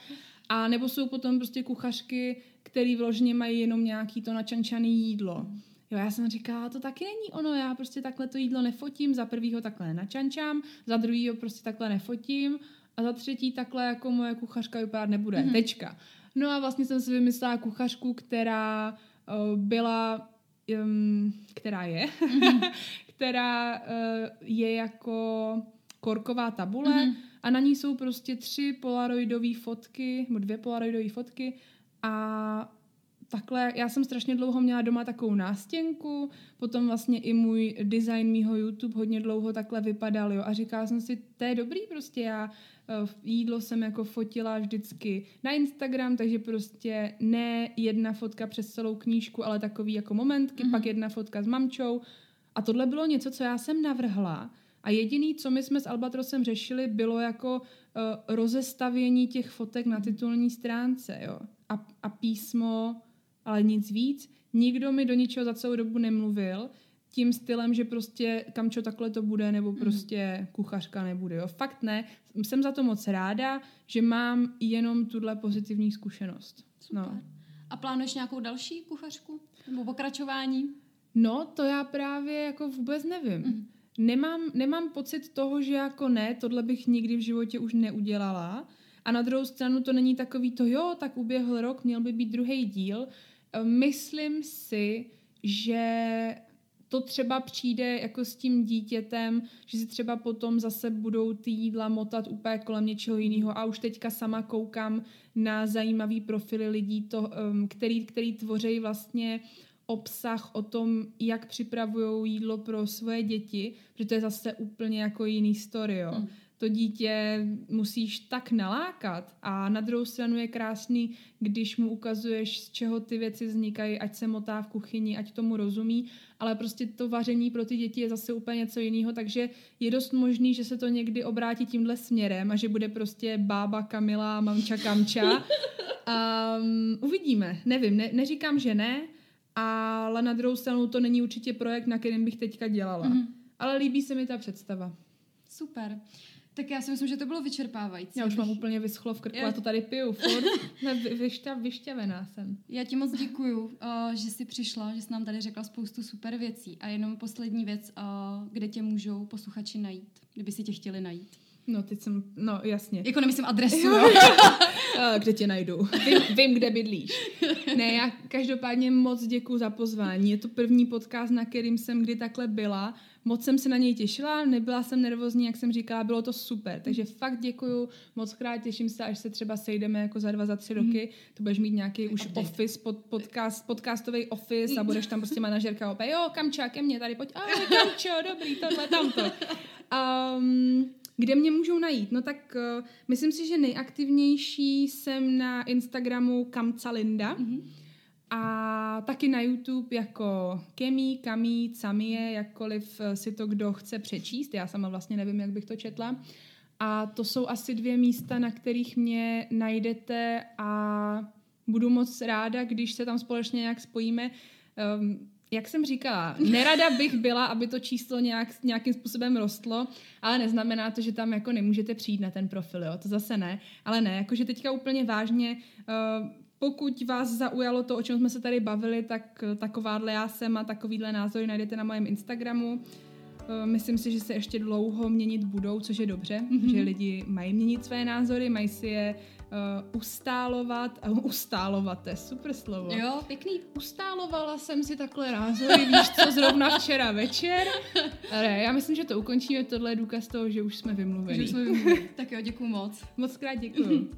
A nebo jsou potom prostě kuchařky, které vložně mají jenom nějaký to načančané jídlo. Jo, já jsem říkala, to taky není ono, já prostě takhle to jídlo nefotím, za prvýho takhle načančám, za druhýho prostě takhle nefotím a za třetí takhle jako moje kuchařka vypadat nebude. Mm-hmm. Tečka. No a vlastně jsem si vymyslela kuchařku, která uh, byla, um, která je, mm-hmm. která uh, je jako korková tabule mm-hmm. a na ní jsou prostě tři polaroidové fotky, nebo dvě polaroidové fotky a takhle, já jsem strašně dlouho měla doma takovou nástěnku, potom vlastně i můj design mýho YouTube hodně dlouho takhle vypadal, jo, a říkala jsem si, to je dobrý prostě, já uh, jídlo jsem jako fotila vždycky na Instagram, takže prostě ne jedna fotka přes celou knížku, ale takový jako momentky, mm-hmm. pak jedna fotka s mamčou, a tohle bylo něco, co já jsem navrhla. A jediný, co my jsme s Albatrosem řešili, bylo jako uh, rozestavění těch fotek na titulní stránce. Jo? A, a písmo, ale nic víc. Nikdo mi do ničeho za celou dobu nemluvil tím stylem, že prostě kamčo takhle to bude, nebo mhm. prostě mm. kuchařka nebude. Jo? Fakt ne. Jsem za to moc ráda, že mám jenom tuhle pozitivní zkušenost. Super. No. A plánuješ nějakou další kuchařku? Nebo pokračování? No, to já právě jako vůbec nevím. Mm. Nemám, nemám pocit toho, že jako ne, tohle bych nikdy v životě už neudělala. A na druhou stranu to není takový to, jo, tak uběhl rok, měl by být druhý díl. Myslím si, že to třeba přijde jako s tím dítětem, že si třeba potom zase budou ty jídla motat úplně kolem něčeho jiného a už teďka sama koukám na zajímavý profily lidí, to, um, který, který tvoří vlastně obsah o tom, jak připravují jídlo pro svoje děti, protože to je zase úplně jako jiný story, jo. Mm. To dítě musíš tak nalákat a na druhou stranu je krásný, když mu ukazuješ, z čeho ty věci vznikají, ať se motá v kuchyni, ať tomu rozumí, ale prostě to vaření pro ty děti je zase úplně něco jiného, takže je dost možný, že se to někdy obrátí tímhle směrem a že bude prostě bába Kamila, mamča Kamča Um, uvidíme, nevím, ne, neříkám, že ne, ale na druhou stranu to není určitě projekt, na kterém bych teďka dělala. Mm-hmm. Ale líbí se mi ta představa. Super. Tak já si myslím, že to bylo vyčerpávající. Já už mám úplně vyschlo v krku já... to tady piju. Furt vyšťa, vyšťavená jsem. Já ti moc děkuju, uh, že jsi přišla, že jsi nám tady řekla spoustu super věcí. A jenom poslední věc, uh, kde tě můžou posluchači najít, kdyby si tě chtěli najít. No, teď jsem, no jasně. Jako nemyslím adresu, Kde tě najdu? Vím, vím, kde bydlíš. Ne, já každopádně moc děkuji za pozvání. Je to první podcast, na kterým jsem kdy takhle byla. Moc jsem se na něj těšila, nebyla jsem nervózní, jak jsem říkala, bylo to super. Takže fakt děkuju, moc krát těším se, až se třeba sejdeme jako za dva, za tři roky. Mm. Tu budeš mít nějaký už Update. office, pod, podcast, podcastový office a budeš tam prostě manažerka opět, jo, kamča, ke mně tady, pojď, a kamčo, dobrý, tohle, tamto. Um, kde mě můžou najít? No tak uh, myslím si, že nejaktivnější jsem na Instagramu Kamcalinda. Mm-hmm. A taky na YouTube jako Kemi, Kami, Camie, jakkoliv eh, si to kdo chce přečíst. Já sama vlastně nevím, jak bych to četla. A to jsou asi dvě místa, na kterých mě najdete a budu moc ráda, když se tam společně nějak spojíme. Um, jak jsem říkala, nerada bych byla, aby to číslo nějak, nějakým způsobem rostlo, ale neznamená to, že tam jako nemůžete přijít na ten profil, jo? to zase ne. Ale ne, jakože teďka úplně vážně, uh, pokud vás zaujalo to, o čem jsme se tady bavili, tak takováhle já jsem a takovýhle názory najdete na mém Instagramu. Uh, myslím si, že se ještě dlouho měnit budou, což je dobře, mm-hmm. že lidi mají měnit své názory, mají si je uh, ustálovat, uh, ustálovat, to je super slovo. Jo, pěkný. Ustálovala jsem si takhle názory, víš co, zrovna včera večer. Ale já myslím, že to ukončíme, tohle je důkaz toho, že už jsme vymluveni. Že jsme vymluveni. tak jo, děkuji moc. Moc krát děkuji.